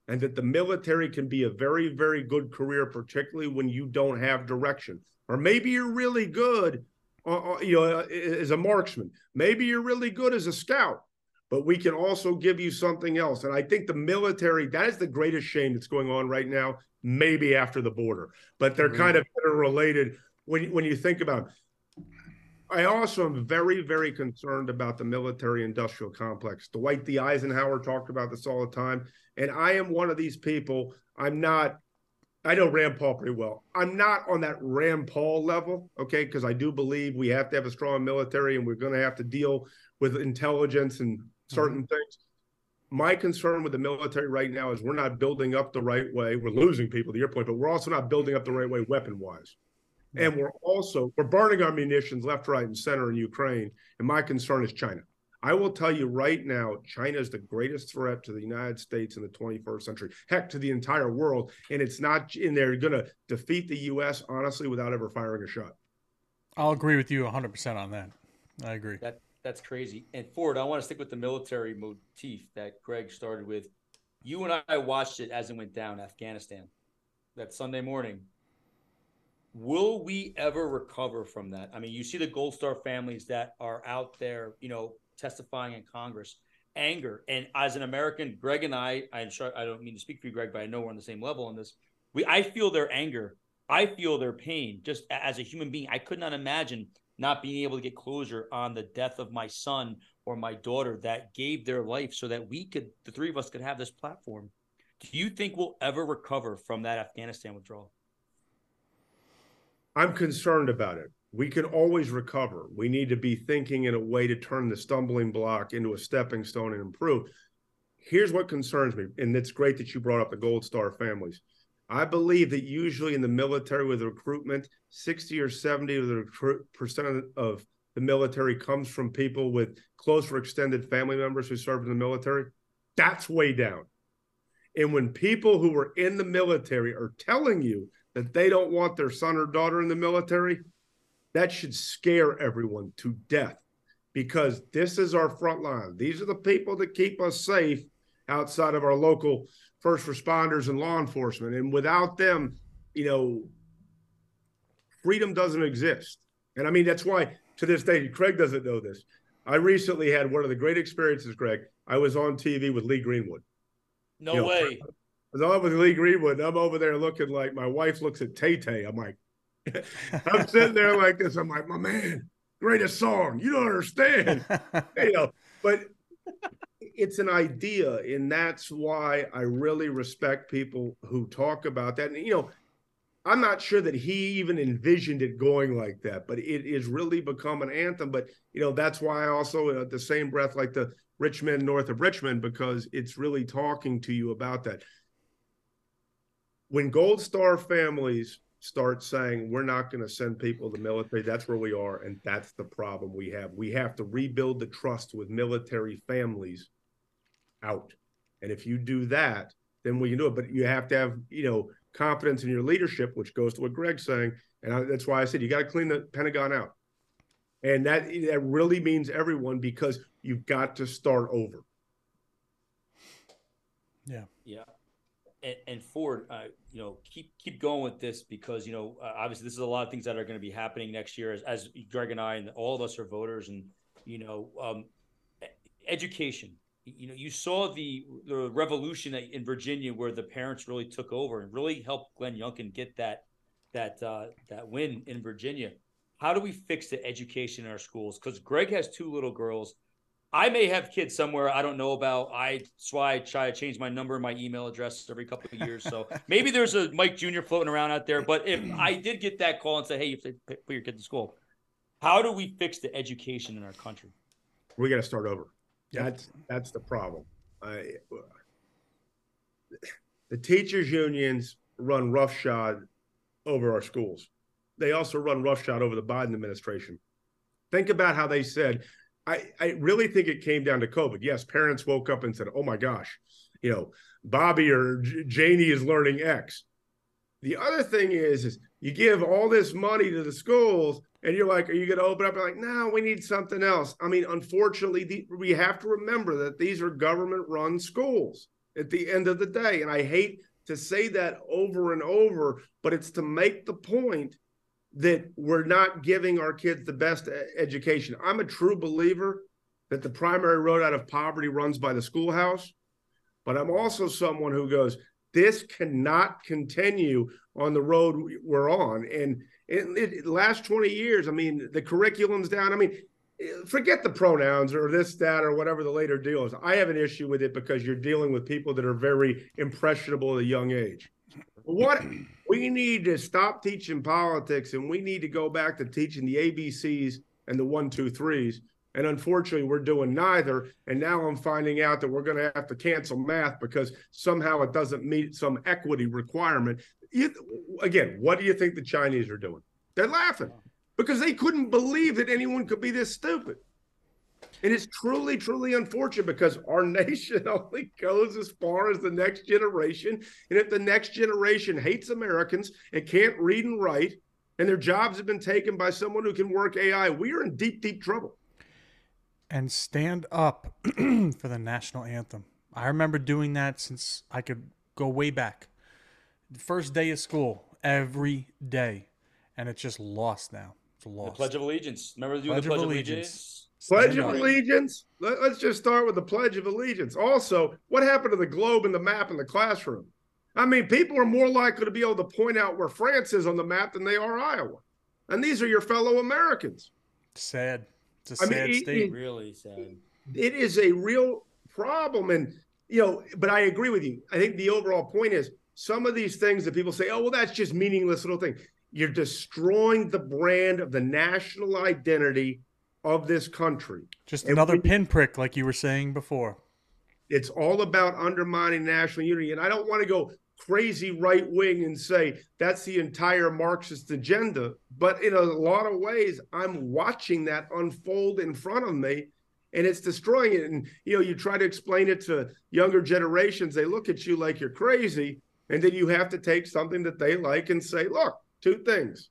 and that the military can be a very, very good career, particularly when you don't have direction. Or maybe you're really good, uh, uh you know, uh, as a marksman. Maybe you're really good as a scout, but we can also give you something else. And I think the military, that is the greatest shame that's going on right now, maybe after the border, but they're mm-hmm. kind of interrelated when, when you think about I also am very, very concerned about the military industrial complex. Dwight D. Eisenhower talked about this all the time. And I am one of these people. I'm not, I know Rand Paul pretty well. I'm not on that Rand Paul level, okay, because I do believe we have to have a strong military and we're going to have to deal with intelligence and certain mm-hmm. things. My concern with the military right now is we're not building up the right way. We're losing people to your point, but we're also not building up the right way weapon wise. And we're also we're burning our munitions left, right, and center in Ukraine. And my concern is China. I will tell you right now, China is the greatest threat to the United States in the 21st century, heck, to the entire world. And it's not in there going to defeat the U.S., honestly, without ever firing a shot. I'll agree with you 100% on that. I agree. That That's crazy. And Ford, I want to stick with the military motif that Greg started with. You and I watched it as it went down, Afghanistan, that Sunday morning. Will we ever recover from that? I mean, you see the Gold Star families that are out there, you know, testifying in Congress, anger. And as an American, Greg and I, I'm sure I don't mean to speak for you, Greg, but I know we're on the same level on this. We, I feel their anger. I feel their pain. Just as a human being, I could not imagine not being able to get closure on the death of my son or my daughter that gave their life so that we could, the three of us, could have this platform. Do you think we'll ever recover from that Afghanistan withdrawal? I'm concerned about it. We can always recover. We need to be thinking in a way to turn the stumbling block into a stepping stone and improve. Here's what concerns me, and it's great that you brought up the Gold Star families. I believe that usually in the military with recruitment, 60 or 70 of the recruit, percent of the military comes from people with close or extended family members who served in the military. That's way down. And when people who are in the military are telling you that they don't want their son or daughter in the military, that should scare everyone to death because this is our front line. These are the people that keep us safe outside of our local first responders and law enforcement. And without them, you know, freedom doesn't exist. And I mean, that's why to this day, Craig doesn't know this. I recently had one of the great experiences, Craig. I was on TV with Lee Greenwood. No you know, way. I was on with Lee Greenwood. I'm over there looking like my wife looks at Tay Tay. I'm like, I'm sitting there like this. I'm like, my man, greatest song. You don't understand. you know, but it's an idea, and that's why I really respect people who talk about that. And you know, I'm not sure that he even envisioned it going like that, but it is really become an anthem. But you know, that's why I also, at the same breath, like the Rich Men north of Richmond, because it's really talking to you about that. When Gold Star families start saying we're not going to send people to the military that's where we are and that's the problem we have. We have to rebuild the trust with military families out. And if you do that then we can do it. But you have to have you know confidence in your leadership which goes to what greg's saying. And I, that's why i said you got to clean the pentagon out. And that that really means everyone because you've got to start over. Yeah. Yeah and, and Ford, uh, you know, keep keep going with this because you know, uh, obviously, this is a lot of things that are going to be happening next year. As, as Greg and I and all of us are voters, and you know, um, education. You know, you saw the the revolution in Virginia where the parents really took over and really helped Glenn Youngkin get that that uh, that win in Virginia. How do we fix the education in our schools? Because Greg has two little girls I may have kids somewhere I don't know about. I that's why I try to change my number and my email address every couple of years. So maybe there's a Mike Jr. floating around out there. But if I did get that call and say, "Hey, you have to put your kid to school," how do we fix the education in our country? We got to start over. Yep. That's that's the problem. I, the teachers unions run roughshod over our schools. They also run roughshod over the Biden administration. Think about how they said I, I really think it came down to COVID. Yes, parents woke up and said, "Oh my gosh, you know, Bobby or J- Janie is learning X." The other thing is, is you give all this money to the schools, and you're like, "Are you going to open up?" You're like, "No, we need something else." I mean, unfortunately, the, we have to remember that these are government-run schools at the end of the day, and I hate to say that over and over, but it's to make the point that we're not giving our kids the best education. I'm a true believer that the primary road out of poverty runs by the schoolhouse, but I'm also someone who goes, this cannot continue on the road we're on. And in the last 20 years, I mean, the curriculum's down. I mean, eh, forget the pronouns or this, that, or whatever the later deal is. I have an issue with it because you're dealing with people that are very impressionable at a young age. What we need to stop teaching politics and we need to go back to teaching the ABCs and the one, two, threes. And unfortunately, we're doing neither. And now I'm finding out that we're going to have to cancel math because somehow it doesn't meet some equity requirement. You, again, what do you think the Chinese are doing? They're laughing because they couldn't believe that anyone could be this stupid. And it's truly, truly unfortunate because our nation only goes as far as the next generation. And if the next generation hates Americans and can't read and write, and their jobs have been taken by someone who can work AI, we are in deep, deep trouble. And stand up for the national anthem. I remember doing that since I could go way back. The first day of school, every day. And it's just lost now. It's lost. The Pledge of Allegiance. Remember doing Pledge the Pledge of Allegiance? Allegiance? Pledge of Allegiance. Let, us just start with the Pledge of Allegiance. Also, what happened to the globe and the map in the classroom? I mean, people are more likely to be able to point out where France is on the map than they are Iowa. And these are your fellow Americans. Sad. It's a I sad mean, state. It, really sad. It is a real problem. And, you know, but I agree with you. I think the overall point is some of these things that people say, oh, well, that's just meaningless little thing. you're destroying the brand of the national identity of this country. Just and another pinprick, like you were saying before. It's all about undermining national unity. And I don't want to go crazy right wing and say that's the entire Marxist agenda. But in a lot of ways, I'm watching that unfold in front of me and it's destroying it. And, you know, you try to explain it to younger generations, they look at you like you're crazy. And then you have to take something that they like and say, look, two things.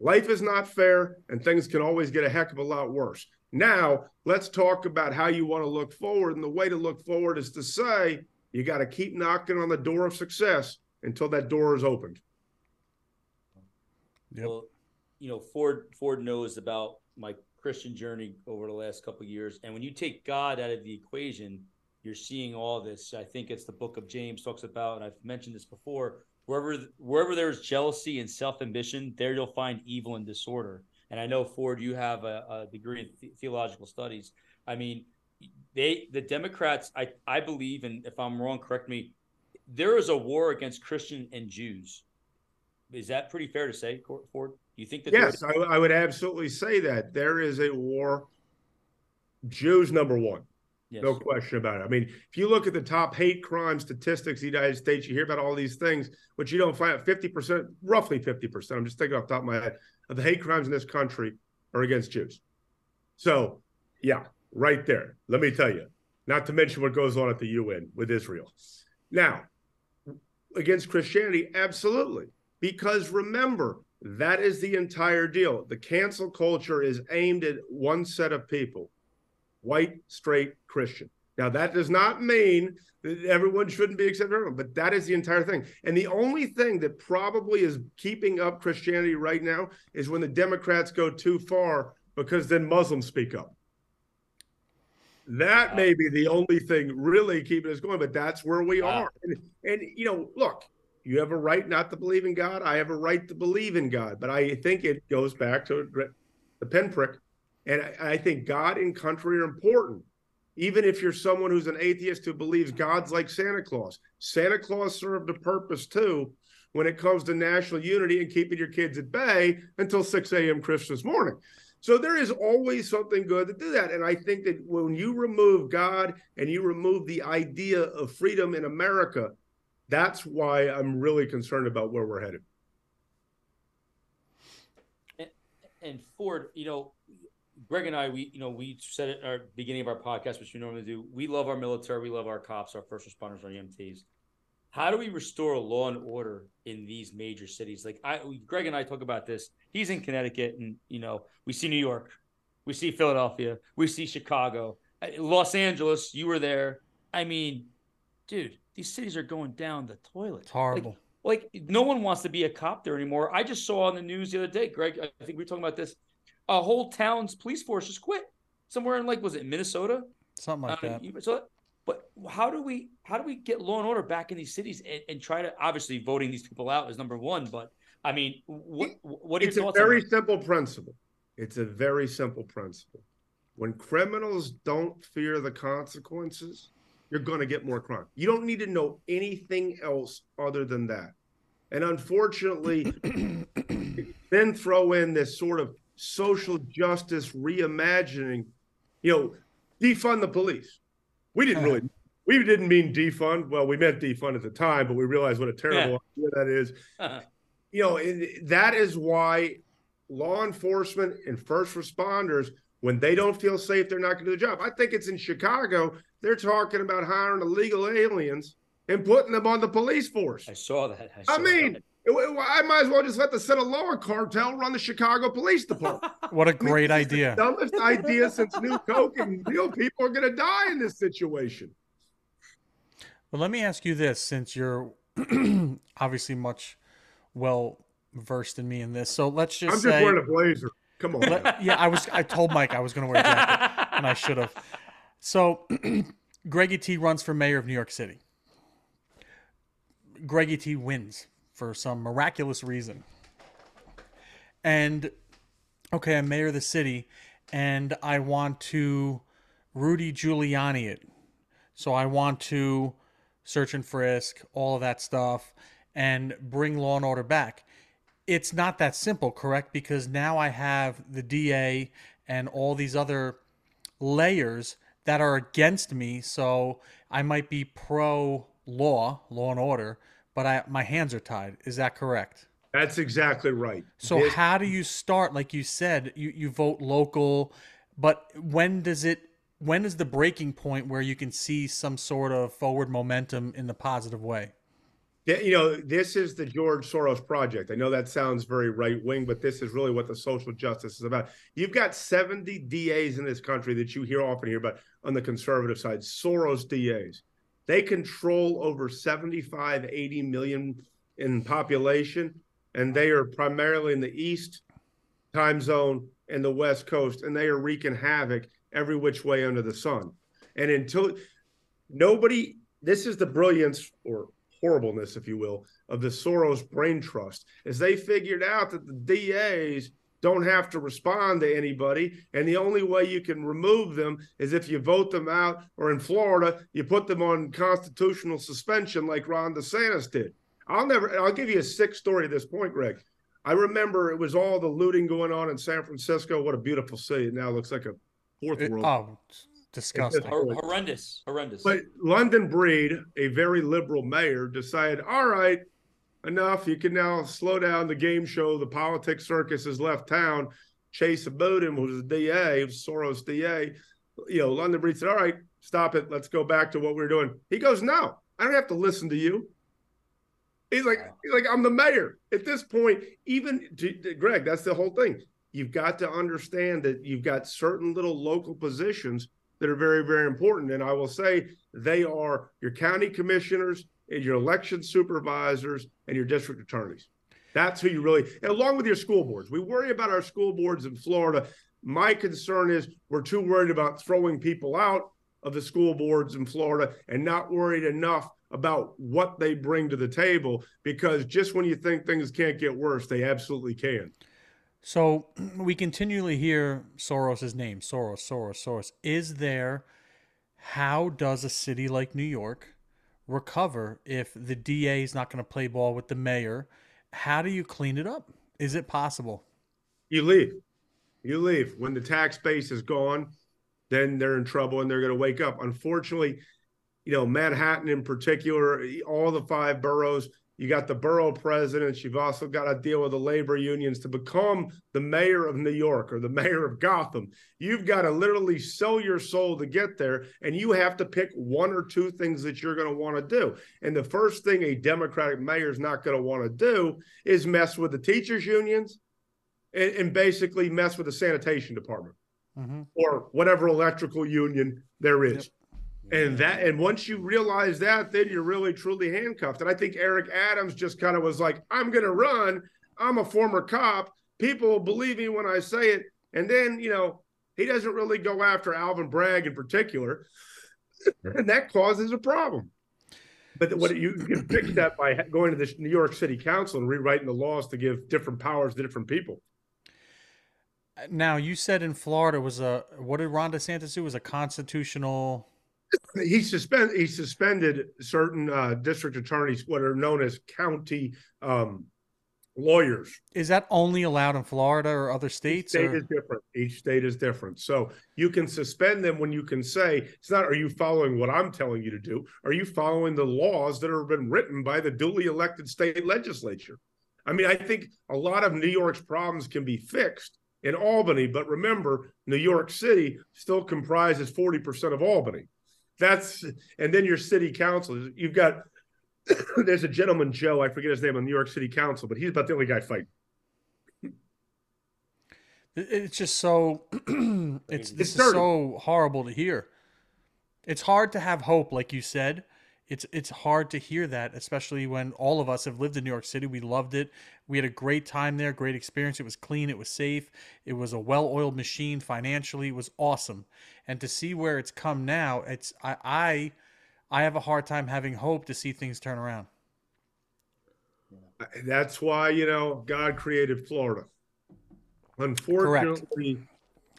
Life is not fair, and things can always get a heck of a lot worse. Now, let's talk about how you want to look forward. And the way to look forward is to say, you got to keep knocking on the door of success until that door is opened. Yep. Well, you know, Ford Ford knows about my Christian journey over the last couple years, and when you take God out of the equation, you're seeing all this. I think it's the book of James talks about, and I've mentioned this before. Wherever wherever there's jealousy and self ambition, there you'll find evil and disorder. And I know Ford, you have a, a degree in th- theological studies. I mean, they the Democrats, I I believe, and if I'm wrong, correct me. There is a war against Christian and Jews. Is that pretty fair to say, Ford? Do You think that? Yes, I, I would absolutely say that there is a war. Jews number one. Yes. No question about it. I mean, if you look at the top hate crime statistics in the United States, you hear about all these things, but you don't find out 50%, roughly 50%, I'm just thinking off the top of my head, of the hate crimes in this country are against Jews. So, yeah, right there. Let me tell you, not to mention what goes on at the UN with Israel. Now, against Christianity, absolutely. Because remember, that is the entire deal. The cancel culture is aimed at one set of people white, straight Christian. Now, that does not mean that everyone shouldn't be accepted, but that is the entire thing. And the only thing that probably is keeping up Christianity right now is when the Democrats go too far because then Muslims speak up. That may be the only thing really keeping us going, but that's where we are. And, and, you know, look, you have a right not to believe in God. I have a right to believe in God. But I think it goes back to the pinprick. And I, I think God and country are important. Even if you're someone who's an atheist who believes God's like Santa Claus, Santa Claus served a purpose too when it comes to national unity and keeping your kids at bay until 6 a.m. Christmas morning. So there is always something good to do that. And I think that when you remove God and you remove the idea of freedom in America, that's why I'm really concerned about where we're headed. And, and Ford, you know, Greg and I, we, you know, we said at our beginning of our podcast, which we normally do. We love our military, we love our cops, our first responders, our EMTs. How do we restore law and order in these major cities? Like I, Greg and I talk about this. He's in Connecticut, and you know, we see New York, we see Philadelphia, we see Chicago, Los Angeles. You were there. I mean, dude, these cities are going down the toilet. It's horrible. Like, like, no one wants to be a cop there anymore. I just saw on the news the other day, Greg. I think we were talking about this. A whole town's police force just quit somewhere in like was it Minnesota? Something like that. So, but how do we how do we get law and order back in these cities and, and try to obviously voting these people out is number one, but I mean, what what are it's your thoughts? It's a very simple principle. It's a very simple principle. When criminals don't fear the consequences, you're going to get more crime. You don't need to know anything else other than that. And unfortunately, then throw in this sort of social justice reimagining, you know, defund the police. We didn't really, we didn't mean defund. Well, we meant defund at the time, but we realized what a terrible yeah. idea that is. Uh-huh. You know, that is why law enforcement and first responders when they don't feel safe, they're not going to do the job. I think it's in Chicago. They're talking about hiring illegal aliens and putting them on the police force. I saw that. I, saw I mean, that. I might as well just let the Sinaloa cartel run the Chicago Police Department. what a great I mean, idea! dumbest idea since New Coke, and real people are going to die in this situation. Well, let me ask you this: since you're obviously much well versed in me in this, so let's just I'm say, just wearing a blazer. Come on. Let, yeah, I was. I told Mike I was going to wear a jacket, and I should have. So, Greggy T runs for mayor of New York City. Greggy T wins for some miraculous reason. And okay, I'm mayor of the city, and I want to Rudy Giuliani it. So I want to search and frisk, all of that stuff, and bring law and order back. it's not that simple, correct? Because now I have the DA and all these other layers that are against me. So I might be pro law, law and order, but I my hands are tied. Is that correct? That's exactly right. So this- how do you start? Like you said, you, you vote local, but when does it when is the breaking point where you can see some sort of forward momentum in the positive way? Yeah, you know, this is the George Soros project. I know that sounds very right wing, but this is really what the social justice is about. You've got 70 DAs in this country that you hear often hear about on the conservative side, Soros DAs. They control over 75, 80 million in population, and they are primarily in the East time zone and the West Coast, and they are wreaking havoc every which way under the sun. And until nobody, this is the brilliance or horribleness, if you will, of the Soros brain trust, is they figured out that the DAs don't have to respond to anybody. And the only way you can remove them is if you vote them out, or in Florida, you put them on constitutional suspension like Ron DeSantis did. I'll never, I'll give you a sick story at this point, Greg. I remember it was all the looting going on in San Francisco. What a beautiful city. It now looks like a fourth it, world. Oh, disgusting. horrendous. Horrendous. But London Breed, a very liberal mayor, decided, all right, enough. You can now slow down the game show. The politics circus has left town. Chesa Boudin, who was the DA, Soros DA, you know, London Breed said, all right, stop it. Let's go back to what we we're doing. He goes, no, I don't have to listen to you. He's like, he's like, I'm the mayor. At this point, even to, to, Greg, that's the whole thing. You've got to understand that you've got certain little local positions that are very, very important. And I will say they are your county commissioners and your election supervisors and your district attorneys. That's who you really, along with your school boards. We worry about our school boards in Florida. My concern is we're too worried about throwing people out of the school boards in Florida and not worried enough about what they bring to the table because just when you think things can't get worse, they absolutely can. So we continually hear Soros's name, Soros, Soros, Soros. Is there how does a city like New York recover if the DA is not going to play ball with the mayor? How do you clean it up? Is it possible? You leave. You leave. When the tax base is gone, then they're in trouble and they're going to wake up. Unfortunately, you know, Manhattan in particular, all the five boroughs, you got the borough presidents. You've also got to deal with the labor unions to become the mayor of New York or the mayor of Gotham. You've got to literally sell your soul to get there. And you have to pick one or two things that you're going to want to do. And the first thing a Democratic mayor is not going to want to do is mess with the teachers' unions and, and basically mess with the sanitation department mm-hmm. or whatever electrical union there is. Yep. And that, and once you realize that, then you're really truly handcuffed. And I think Eric Adams just kind of was like, I'm going to run. I'm a former cop. People will believe me when I say it. And then, you know, he doesn't really go after Alvin Bragg in particular. and that causes a problem. But what you can fix that by going to the New York City Council and rewriting the laws to give different powers to different people. Now you said in Florida was a what did Ron DeSantis do? Was a constitutional he suspend he suspended certain uh, district attorneys, what are known as county um, lawyers. Is that only allowed in Florida or other states? Each state or? is different. Each state is different. So you can suspend them when you can say it's not. Are you following what I'm telling you to do? Are you following the laws that have been written by the duly elected state legislature? I mean, I think a lot of New York's problems can be fixed in Albany, but remember, New York City still comprises 40% of Albany that's and then your city council. You've got there's a gentleman Joe, I forget his name on New York City Council, but he's about the only guy fighting. It's just so it's this is so horrible to hear. It's hard to have hope, like you said, it's it's hard to hear that, especially when all of us have lived in New York City. We loved it. We had a great time there, great experience. It was clean, it was safe, it was a well-oiled machine financially. It was awesome. And to see where it's come now, it's I I, I have a hard time having hope to see things turn around. That's why you know God created Florida. Unfortunately,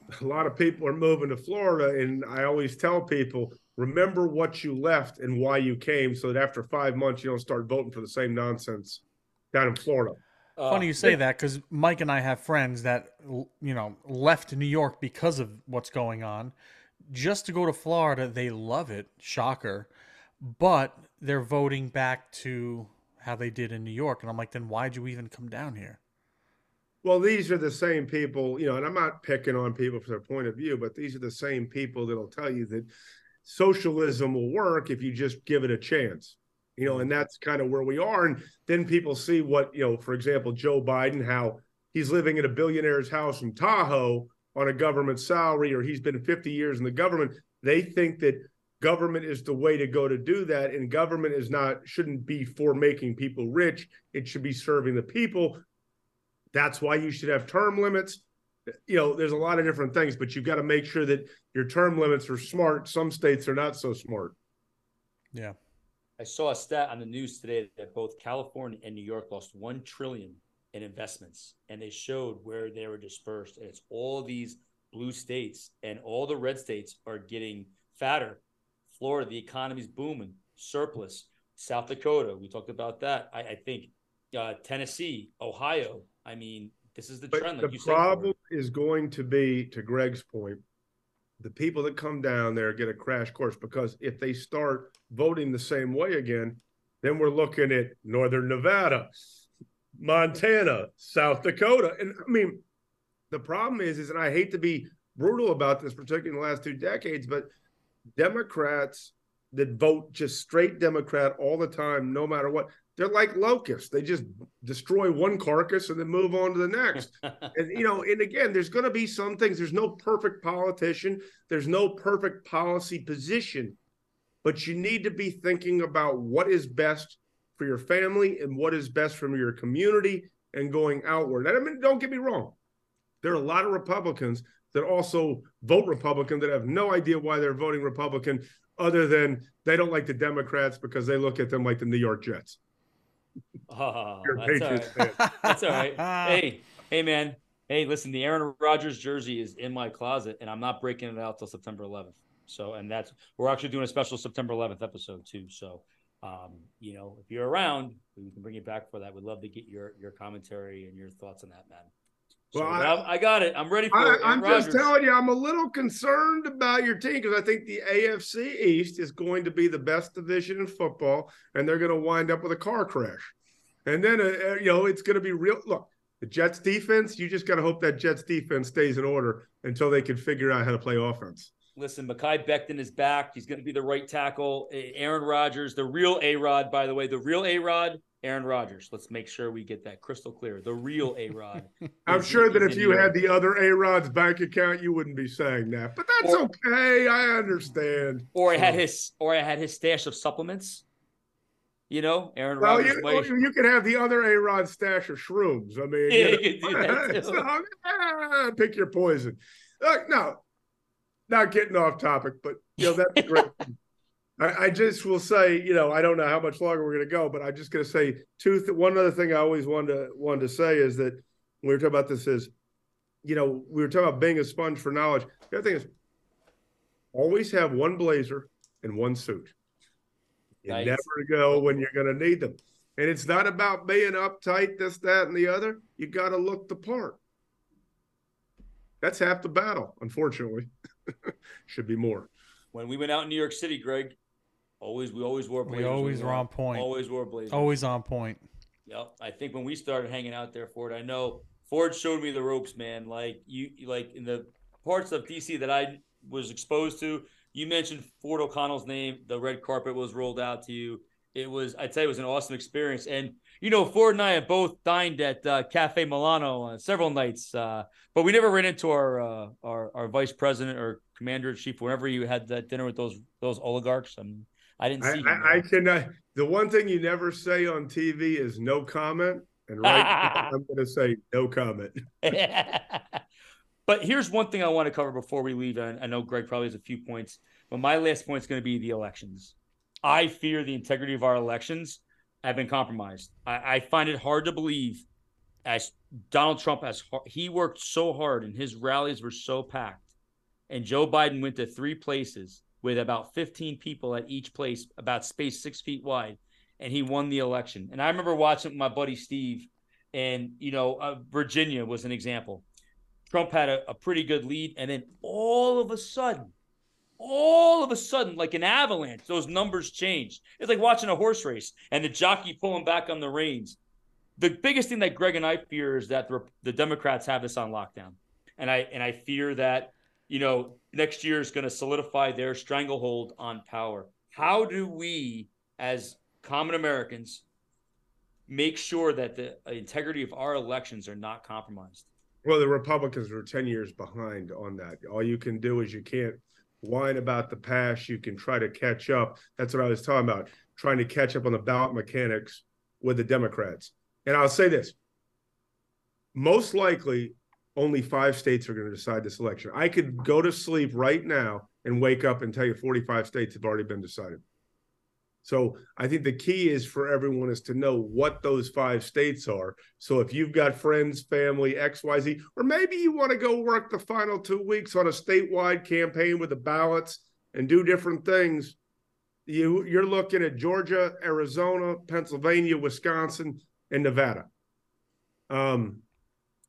Correct. a lot of people are moving to Florida, and I always tell people remember what you left and why you came so that after five months you don't start voting for the same nonsense down in Florida. Uh, Funny you say that because Mike and I have friends that you know left New York because of what's going on, just to go to Florida. They love it, shocker, but they're voting back to how they did in New York, and I'm like, then why'd you even come down here? Well, these are the same people, you know, and I'm not picking on people for their point of view, but these are the same people that'll tell you that socialism will work if you just give it a chance you know, and that's kind of where we are. And then people see what, you know, for example, Joe Biden, how he's living in a billionaire's house in Tahoe on a government salary, or he's been 50 years in the government. They think that government is the way to go to do that. And government is not, shouldn't be for making people rich. It should be serving the people. That's why you should have term limits. You know, there's a lot of different things, but you've got to make sure that your term limits are smart. Some states are not so smart. Yeah. I saw a stat on the news today that both California and New York lost one trillion in investments, and they showed where they were dispersed. And it's all these blue states, and all the red states are getting fatter. Florida, the economy's booming, surplus. South Dakota, we talked about that. I, I think uh, Tennessee, Ohio. I mean, this is the but trend. Like the problem is going to be, to Greg's point, the people that come down there get a crash course because if they start voting the same way again, then we're looking at Northern Nevada, Montana, South Dakota. And I mean, the problem is, is, and I hate to be brutal about this, particularly in the last two decades, but Democrats that vote just straight Democrat all the time, no matter what, they're like locusts. They just destroy one carcass and then move on to the next. and you know, and again, there's going to be some things. There's no perfect politician. There's no perfect policy position, but you need to be thinking about what is best for your family and what is best for your community and going outward. And I mean, don't get me wrong. There are a lot of Republicans that also vote Republican that have no idea why they're voting Republican, other than they don't like the Democrats because they look at them like the New York Jets. Oh, that's all, right. that's all right. Hey, hey, man. Hey, listen, the Aaron Rodgers jersey is in my closet, and I'm not breaking it out till September 11th. So, and that's we're actually doing a special September 11th episode too. So, um, you know, if you're around, we can bring you back for that. We'd love to get your your commentary and your thoughts on that, man. So, well, I, I, got it. I'm ready for I, it. I'm just telling you, I'm a little concerned about your team because I think the AFC East is going to be the best division in football, and they're going to wind up with a car crash. And then, uh, uh you know, it's going to be real. Look, the Jets defense, you just got to hope that Jets defense stays in order until they can figure out how to play offense. Listen, Mekhi Becton is back. He's going to be the right tackle. Aaron Rodgers, the real A Rod, by the way, the real A Rod Aaron Rodgers. Let's make sure we get that crystal clear. The real A Rod. I'm sure that if you had the other A Rod's bank account, you wouldn't be saying that. But that's or, okay. I understand. Or I had his or I had his stash of supplements. You know, Aaron well, Rodgers. You, you, can have the other A Rod stash of shrooms. I mean, yeah, you, know, you so, ah, pick your poison. Look, no, not getting off topic, but you know that's great. I, I, just will say, you know, I don't know how much longer we're going to go, but I'm just going to say two. Th- one other thing I always wanted to wanted to say is that when we were talking about this is, you know, we were talking about being a sponge for knowledge. The other thing is, always have one blazer and one suit. You nice. never go when you're going to need them. And it's not about being uptight, this, that, and the other. You got to look the part. That's half the battle, unfortunately. Should be more. When we went out in New York City, Greg, Always, we always wore blazers. We always were on point. Always wore blazers. Always on point. Yep. I think when we started hanging out there, Ford, I know Ford showed me the ropes, man. Like you, like in the parts of DC that I was exposed to, you mentioned Ford O'Connell's name. The red carpet was rolled out to you. It was, I'd say, it was an awesome experience. And you know, Ford and I have both dined at uh, Cafe Milano on several nights, uh, but we never ran into our, uh, our our vice president or commander in chief whenever you had that dinner with those those oligarchs. I'm I didn't see. I, I, I cannot. Uh, the one thing you never say on TV is no comment, and right, I'm going to say no comment. but here's one thing I want to cover before we leave. And I know Greg probably has a few points, but my last point is going to be the elections. I fear the integrity of our elections have been compromised. I, I find it hard to believe, as Donald Trump has he worked so hard and his rallies were so packed, and Joe Biden went to three places with about 15 people at each place, about space six feet wide, and he won the election. And I remember watching with my buddy Steve And, you know, uh, Virginia was an example. Trump had a, a pretty good lead. And then all of a sudden, all of a sudden, like an avalanche, those numbers changed. It's like watching a horse race and the jockey pulling back on the reins. The biggest thing that Greg and I fear is that the, the Democrats have this on lockdown, and I and I fear that you know next year is going to solidify their stranglehold on power. How do we, as common Americans, make sure that the integrity of our elections are not compromised? Well, the Republicans are 10 years behind on that. All you can do is you can't whine about the past. You can try to catch up. That's what I was talking about, trying to catch up on the ballot mechanics with the Democrats. And I'll say this most likely, only five states are going to decide this election. I could go to sleep right now and wake up and tell you 45 states have already been decided. So I think the key is for everyone is to know what those five states are. So if you've got friends, family, XYZ, or maybe you want to go work the final two weeks on a statewide campaign with the ballots and do different things, you you're looking at Georgia, Arizona, Pennsylvania, Wisconsin, and Nevada. Um,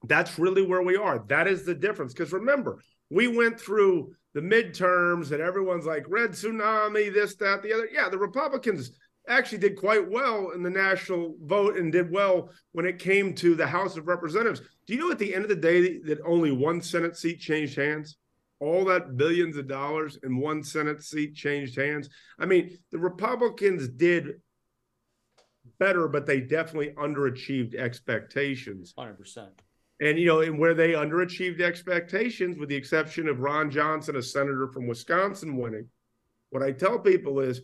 that's really where we are. That is the difference. Because remember, we went through the midterms and everyone's like red tsunami, this, that, the other. Yeah, the Republicans actually did quite well in the national vote and did well when it came to the House of Representatives. Do you know at the end of the day that only one Senate seat changed hands? All that billions of dollars in one Senate seat changed hands. I mean, the Republicans did better, but they definitely underachieved expectations. 100%. And you know, and where they underachieved expectations, with the exception of Ron Johnson, a senator from Wisconsin, winning, what I tell people is,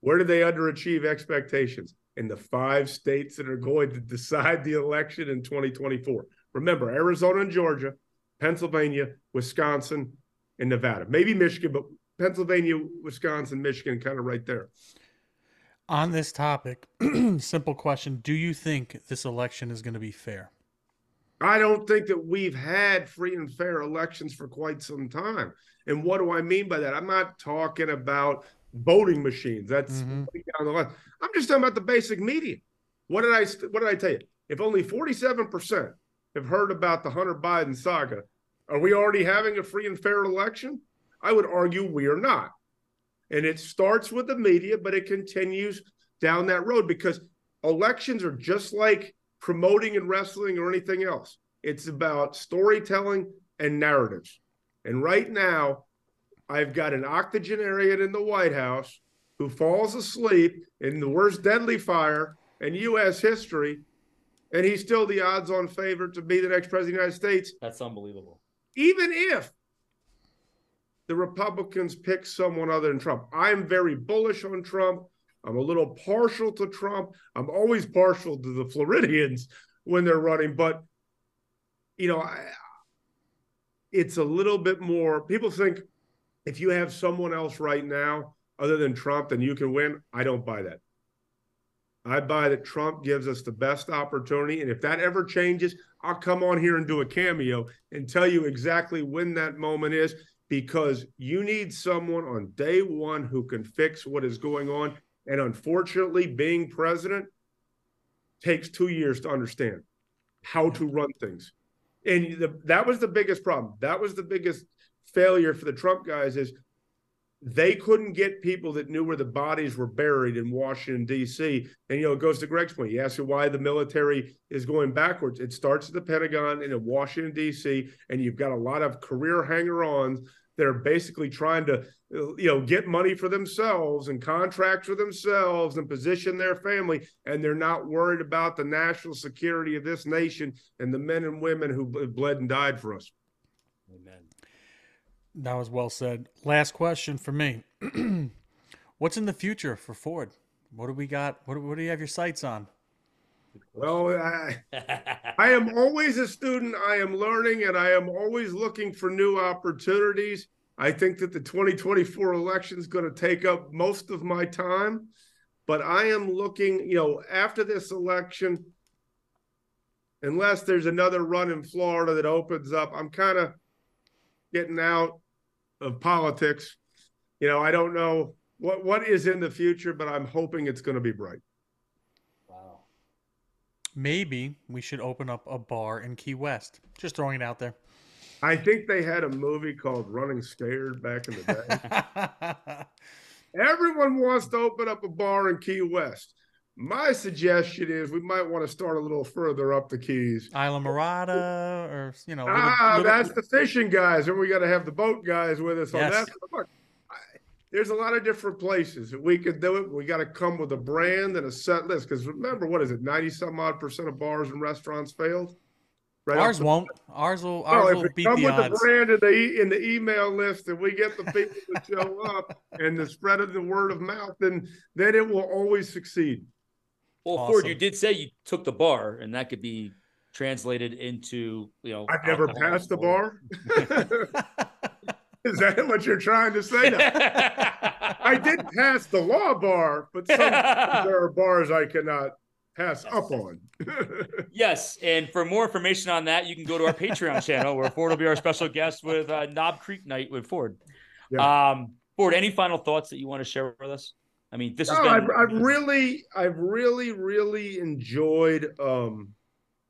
where did they underachieve expectations? In the five states that are going to decide the election in 2024. Remember, Arizona and Georgia, Pennsylvania, Wisconsin, and Nevada. Maybe Michigan, but Pennsylvania, Wisconsin, Michigan, kind of right there. On this topic, simple question Do you think this election is going to be fair? I don't think that we've had free and fair elections for quite some time. And what do I mean by that? I'm not talking about voting machines. That's mm-hmm. down the line. I'm just talking about the basic media. What did I what did I tell you? If only 47% have heard about the Hunter Biden saga, are we already having a free and fair election? I would argue we are not. And it starts with the media, but it continues down that road because elections are just like promoting and wrestling or anything else. It's about storytelling and narratives. And right now, I've got an octogenarian in the White House who falls asleep in the worst deadly fire in U.S. history, and he's still the odds on favorite to be the next president of the United States. That's unbelievable. Even if the Republicans pick someone other than Trump, I'm very bullish on Trump. I'm a little partial to Trump. I'm always partial to the Floridians when they're running, but you know, I, it's a little bit more. People think if you have someone else right now other than Trump, then you can win. I don't buy that. I buy that Trump gives us the best opportunity. And if that ever changes, I'll come on here and do a cameo and tell you exactly when that moment is because you need someone on day one who can fix what is going on. And unfortunately, being president takes two years to understand how to run things. And the, that was the biggest problem. That was the biggest failure for the Trump guys is they couldn't get people that knew where the bodies were buried in Washington, D.C. And, you know, it goes to Greg's point. You ask why the military is going backwards. It starts at the Pentagon and in Washington, D.C., and you've got a lot of career hanger ons that are basically trying to you know get money for themselves and contracts for themselves and position their family and they're not worried about the national security of this nation and the men and women who bled and died for us. Amen. That was well said. Last question for me. What's in the future for ford? What do we got? What, what do you have your sights on well, I, I am always a student. I am learning and I am always looking for new opportunities. I think that the 2024 election is going to take up most of my time, but I am looking, you know, after this election, unless there's another run in Florida that opens up, I'm kind of getting out of politics. You know, I don't know what what is in the future, but I'm hoping it's going to be bright. Maybe we should open up a bar in Key West. Just throwing it out there. I think they had a movie called Running Scared back in the day. Everyone wants to open up a bar in Key West. My suggestion is we might want to start a little further up the Keys. Islamorada, or you know, little- Ah, little- that's the fishing guys, and we got to have the boat guys with us on that. Look, I- there's a lot of different places that we could do it. We got to come with a brand and a set list. Because remember, what is it? Ninety some odd percent of bars and restaurants failed. Right ours won't. Ours will. Oh, Ours if will we beat come the with the brand in the e- in the email list, and we get the people to show up, and the spread of the word of mouth, then then it will always succeed. Well, Ford, you did say you took the bar, and that could be translated into you know. I've never passed the bar. Is that what you're trying to say? No. I did pass the law bar, but sometimes there are bars I cannot pass up on. Yes, and for more information on that, you can go to our Patreon channel where Ford will be our special guest with uh, Knob Creek Night with Ford. Um, Ford, any final thoughts that you want to share with us? I mean, this has No, been. I've, I've really, I've really, really enjoyed um,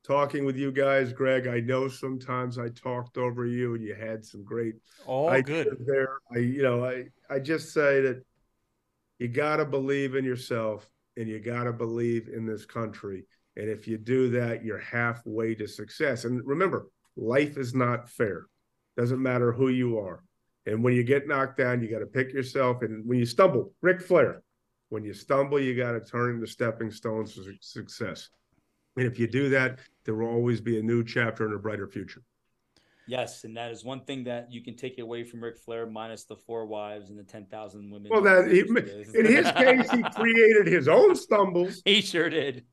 talking with you guys, Greg. I know sometimes I talked over you, and you had some great All ideas good. there. I, you know, I, I just say that you got to believe in yourself, and you got to believe in this country. And if you do that, you're halfway to success. And remember, life is not fair. Doesn't matter who you are. And when you get knocked down, you got to pick yourself. And when you stumble, Ric Flair, when you stumble, you got to turn into stepping stones to success. And if you do that, there will always be a new chapter and a brighter future. Yes, and that is one thing that you can take away from Ric Flair, minus the four wives and the ten thousand women. Well, that he, in his case, he created his own stumbles, he sure did.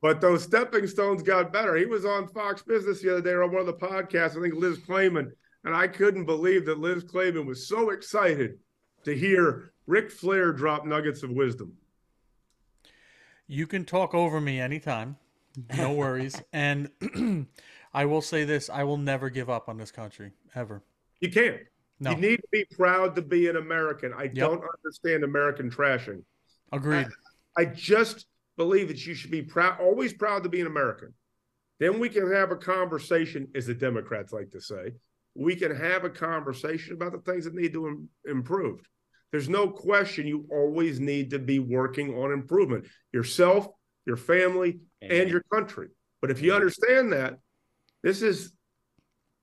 but those stepping stones got better. He was on Fox Business the other day on one of the podcasts. I think Liz Claman, and I couldn't believe that Liz Claman was so excited to hear Ric Flair drop nuggets of wisdom. You can talk over me anytime. No worries. and I will say this: I will never give up on this country ever. You can't. No, You need to be proud to be an American. I don't understand American trashing. agreed. I just believe that you should be proud, always proud to be an American. Then we can have a conversation, as the Democrats like to say. We can have a conversation about the things that need to im- improve. There's no question you always need to be working on improvement yourself, your family, and your country. But if you understand that, this is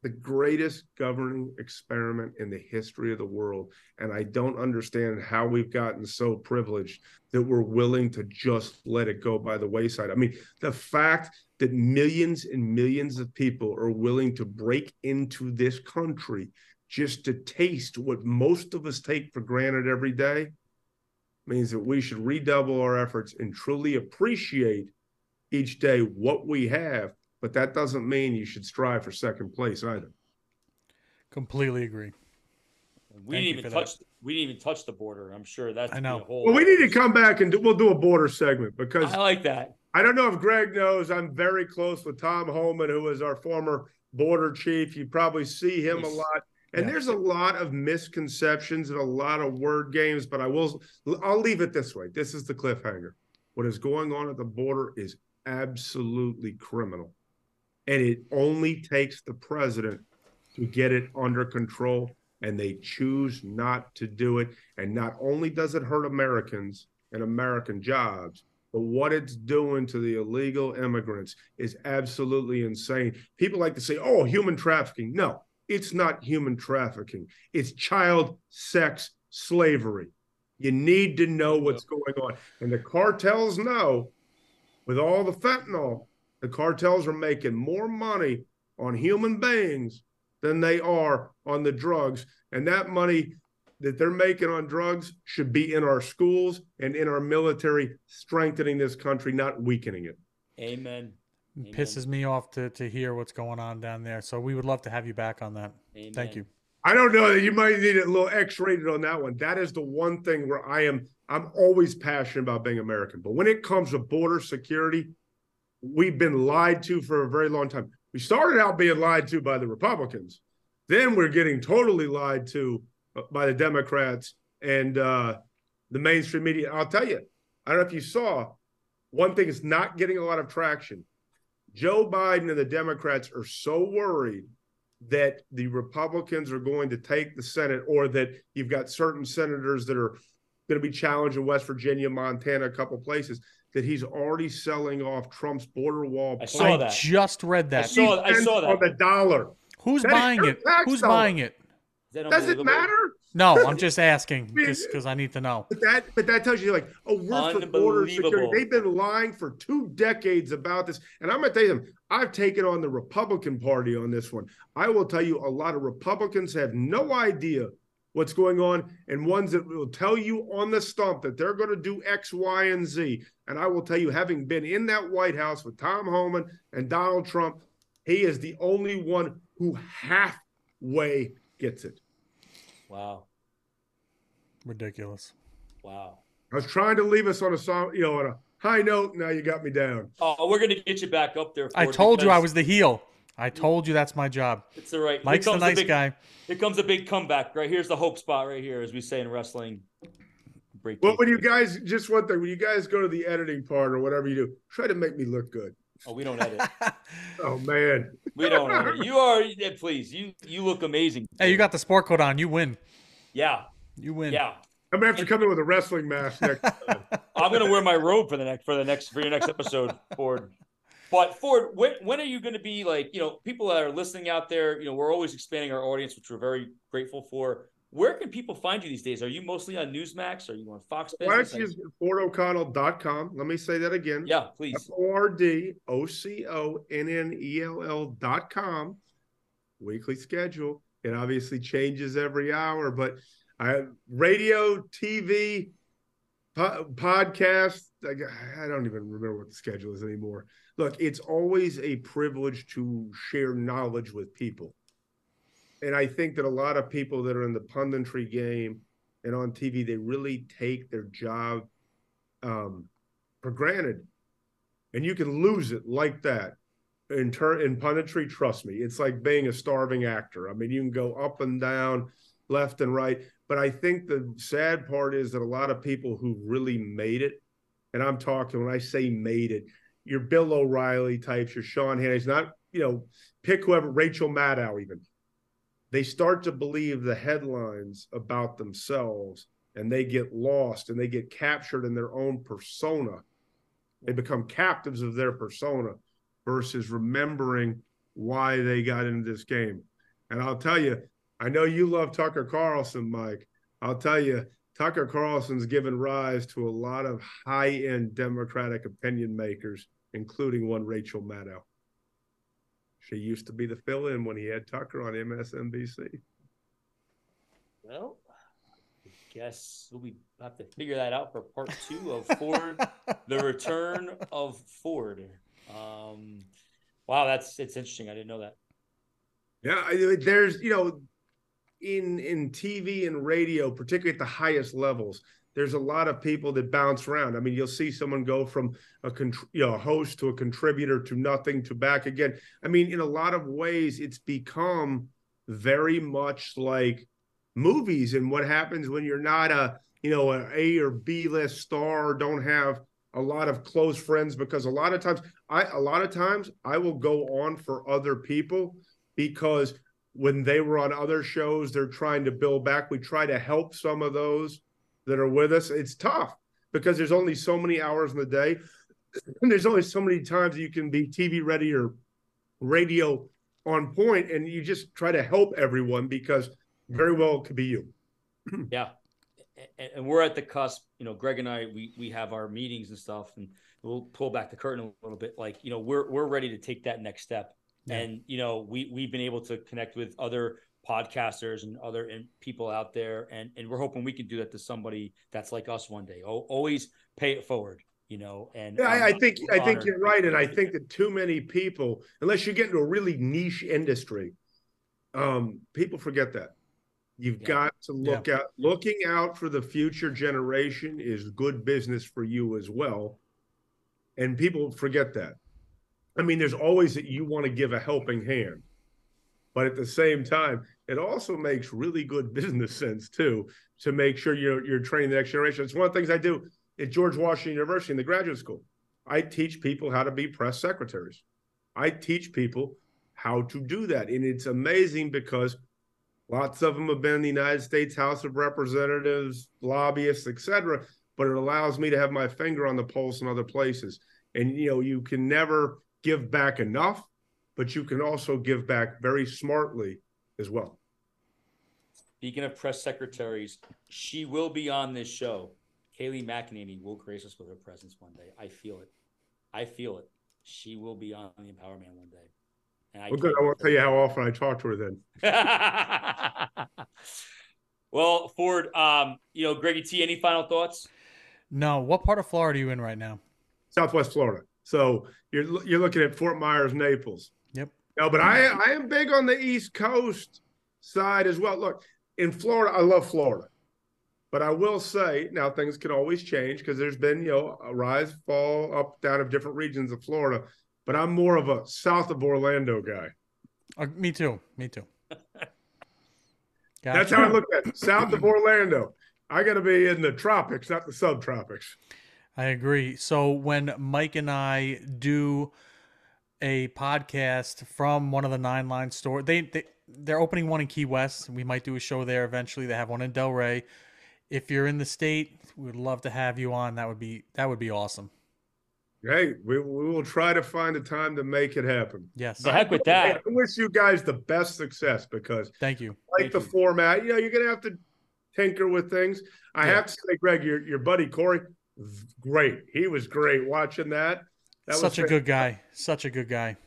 the greatest governing experiment in the history of the world. And I don't understand how we've gotten so privileged that we're willing to just let it go by the wayside. I mean, the fact that millions and millions of people are willing to break into this country just to taste what most of us take for granted every day means that we should redouble our efforts and truly appreciate each day what we have. But that doesn't mean you should strive for second place either. Completely agree. We Thank didn't even for that. touch. We didn't even touch the border. I'm sure that's I know. A whole Well, we need to come back and do, we'll do a border segment because I like that. I don't know if Greg knows. I'm very close with Tom Homan, who is our former border chief. You probably see him a lot. And Yeah. there's a lot of misconceptions and a lot of word games, but I will I'll leave it this way. This is the cliffhanger. What is going on at the border is absolutely criminal. And it only takes the president to get it under control, and they choose not to do it. And not only does it hurt Americans and American jobs, but what it's doing to the illegal immigrants is absolutely insane. People like to say, oh, human trafficking. No, it's not human trafficking, it's child sex slavery. You need to know what's going on. And the cartels know with all the fentanyl, the cartels are making more money on human beings than they are on the drugs. And that money that they're making on drugs should be in our schools and in our military, strengthening this country, not weakening it. Amen. It Amen. pisses me off to, to hear what's going on down there. So we would love to have you back on that. Amen. Thank you. I don't know that you might need it a little X-rated on that one. That is the one thing where I am I'm always passionate about being American. But when it comes to border security, we've been lied to for a very long time. We started out being lied to by the Republicans. Then we're getting totally lied to by the Democrats and uh, the mainstream media. I'll tell you, I don't know if you saw one thing is not getting a lot of traction. Joe Biden and the Democrats are so worried that the Republicans are going to take the Senate or that you've got certain senators that are going to be challenged in West Virginia, Montana, a couple places that he's already selling off Trump's border wall. I saw I that. just read that. I saw, I saw that. on the dollar. Who's That is buying it? Who's dollar. buying it? Does it matter? No, I'm just asking just because I need to know. But that, but that tells you like, oh, we're for border security. They've been lying for two decades about this, and I'm going to tell you something. I've taken on the Republican Party on this one. I will tell you, a lot of Republicans have no idea what's going on, and ones that will tell you on the stump that they're going to do X, Y, and Z. And I will tell you, having been in that White House with Tom Homan and Donald Trump, he is the only one who halfway gets it. Wow. Ridiculous. Wow. I was trying to leave us on a song, you know, on a high note. Now you got me down. Oh, we're gonna get you back up there. I Ford, told you I was the heel. I told you that's my job. It's the right. Mike's here the comes nice big, guy. Here comes a big comeback. Right here's the hope spot. Right here, as we say in wrestling. Break. Well, tape. when you guys just one thing, when you guys go to the editing part or whatever you do, try to make me look good. Oh, we don't edit. Oh man, We don't edit. You are. yeah, Please, you you look amazing. Hey, you got the sport coat on. You win. Yeah. You win. Yeah. I'm gonna have to come in with a wrestling mask next. time. I'm gonna wear my robe for the next for the next for your next episode, Ford. But Ford, when when are you going to be like you know people that are listening out there? You know we're always expanding our audience, which we're very grateful for. Where can people find you these days? Are you mostly on Newsmax? Are you on Fox Business? use FordO'Connell.com? Let me say that again. yeah, please. F O R D O C O N N E L L dot com. Weekly schedule. It obviously changes every hour, but I have radio, TV, po- podcast. I don't even remember what the schedule is anymore. Look, it's always a privilege to share knowledge with people. And I think that a lot of people that are in the punditry game and on TV, they really take their job um, for granted. And you can lose it like that in turn in punditry trust me it's like being a starving actor. I mean you can go up and down left and right. But i think the sad part is that a lot of people who really made it and i'm talking when i say made it your bill o'reilly types your sean hannity not you know pick whoever rachel maddow even they start to believe the headlines about themselves and they get lost and they get captured in their own persona they become captives of their persona versus remembering why they got into this game. And I'll tell you, I know you love Tucker Carlson, Mike. I'll tell you, Tucker Carlson's given rise to a lot of high end Democratic opinion makers, including one Rachel Maddow. She used to be the fill in when he had Tucker on MSNBC. Well, I guess we'll have to figure that out for part two of Ford, the return of Ford. Um, wow, that's it's interesting. I didn't know that. Yeah, there's you know, in in TV and radio, particularly at the highest levels, there's a lot of people that bounce around. I mean, you'll see someone go from a you know a host to a contributor to nothing to back again. I mean, in a lot of ways, it's become very much like movies and what happens when you're not a you know an A or B list star or don't have a lot of close friends because a lot of times I a lot of times I will go on for other people because when they were on other shows they're trying to build back we try to help some of those that are with us it's tough because there's only so many hours in the day and there's only so many times you can be TV ready or radio on point and you just try to help everyone because very well it could be you Yeah, and, we're at the cusp. You know, Greg and I, we we have our meetings and stuff, and we'll pull back the curtain a little bit. Like, you know, we're we're ready to take that next step, Yeah. and you know, we we've been able to connect with other podcasters and other and people out there, and and we're hoping we can do that to somebody that's like us one day. O- always pay it forward. You know, and Yeah, I, I I'm think I think you're right, and I think that too many people, unless you get into a really niche industry, um, people forget that. You've Yeah. got to look out. Looking out for the future generation is good business for you as well, and people forget that. I mean, there's always that you want to give a helping hand, but at the same time, it also makes really good business sense too to make sure you're you're training the next generation. It's one of the things I do at George Washington University in the graduate school. I teach people how to be press secretaries. I teach people how to do that. And it's amazing because lots of them have been in the United States House of Representatives, lobbyists, etc. But it allows me to have my finger on the pulse in other places. And you know, you can never give back enough, but you can also give back very smartly as well. Speaking of press secretaries, she will be on this show. Kayleigh McEnany will grace us with her presence one day. I feel it. I feel it. She will be on the Empower Man one day. And I well, good. I won't tell you how often I talk to her then. well, Ford, um, you know, Greggy T, any final thoughts? No. What part of Florida are you in right now? Southwest Florida. So you're you're looking at Fort Myers, Naples. Yep. No, but I I am big on the East Coast side as well. Look, in Florida, I love Florida. But I will say now things can always change because there's been, you know, a rise, fall, up, down of different regions of Florida. But I'm more of a south of Orlando guy. Uh, me too. Me too. That's how I look at it. South of Orlando. I got to be in the tropics, not the subtropics. I agree. So when Mike and I do a podcast from one of the Nine Line store, they, they they're opening one in Key West. We might do a show there eventually. They have one in Delray. If you're in the state, we'd love to have you on. That would be that would be awesome. Hey, we, we will try to find a time to make it happen. Yes. The heck with that. I wish you guys the best success because thank you. Like thank the you. format, you know, you're gonna have to tinker with things. I yeah. have to say, Greg, your your buddy Corey, great. He was great watching that. That such a good guy. Such a good guy.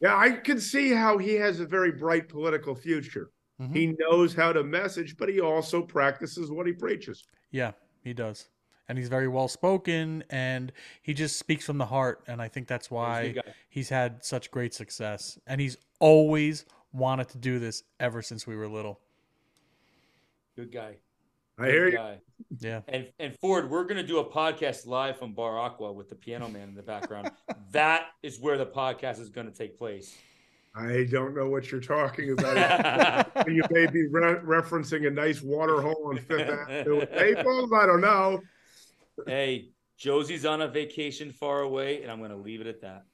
Yeah, I can see how he has a very bright political future. Mm-hmm. He knows how to message, but he also practices what he preaches. Yeah, he does and he's very well spoken and he just speaks from the heart and i think that's why he's had such great success and he's always wanted to do this ever since we were little good guy i good hear guy. you yeah and and ford we're going to do a podcast live from bar aqua with the piano man in the background that is where the podcast is going to take place I don't know what you're talking about. you may be re- referencing a nice water hole on Fifth Avenue Naples. I don't know hey, Josie's on a vacation far away, and I'm going to leave it at that.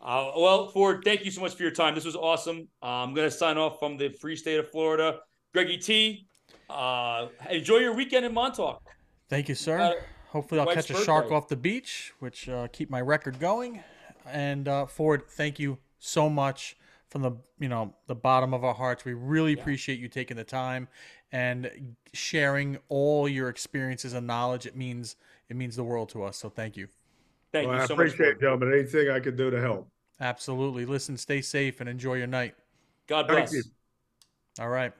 Uh, well, Ford, thank you so much for your time. This was awesome. Uh, I'm going to sign off from the free state of Florida. Greggy T, uh, enjoy your weekend in Montauk. Thank you, sir. Uh, Hopefully, I'll catch a birthday. shark off the beach, which uh, keep my record going. And uh, Ford, thank you so much from the you know the bottom of our hearts. We really yeah. appreciate you taking the time and sharing all your experiences and knowledge. It means it means the world to us. So thank you. Thank well, you. I so appreciate it, gentlemen. Anything I could do to help. Absolutely. Listen, stay safe and enjoy your night. God bless. All right.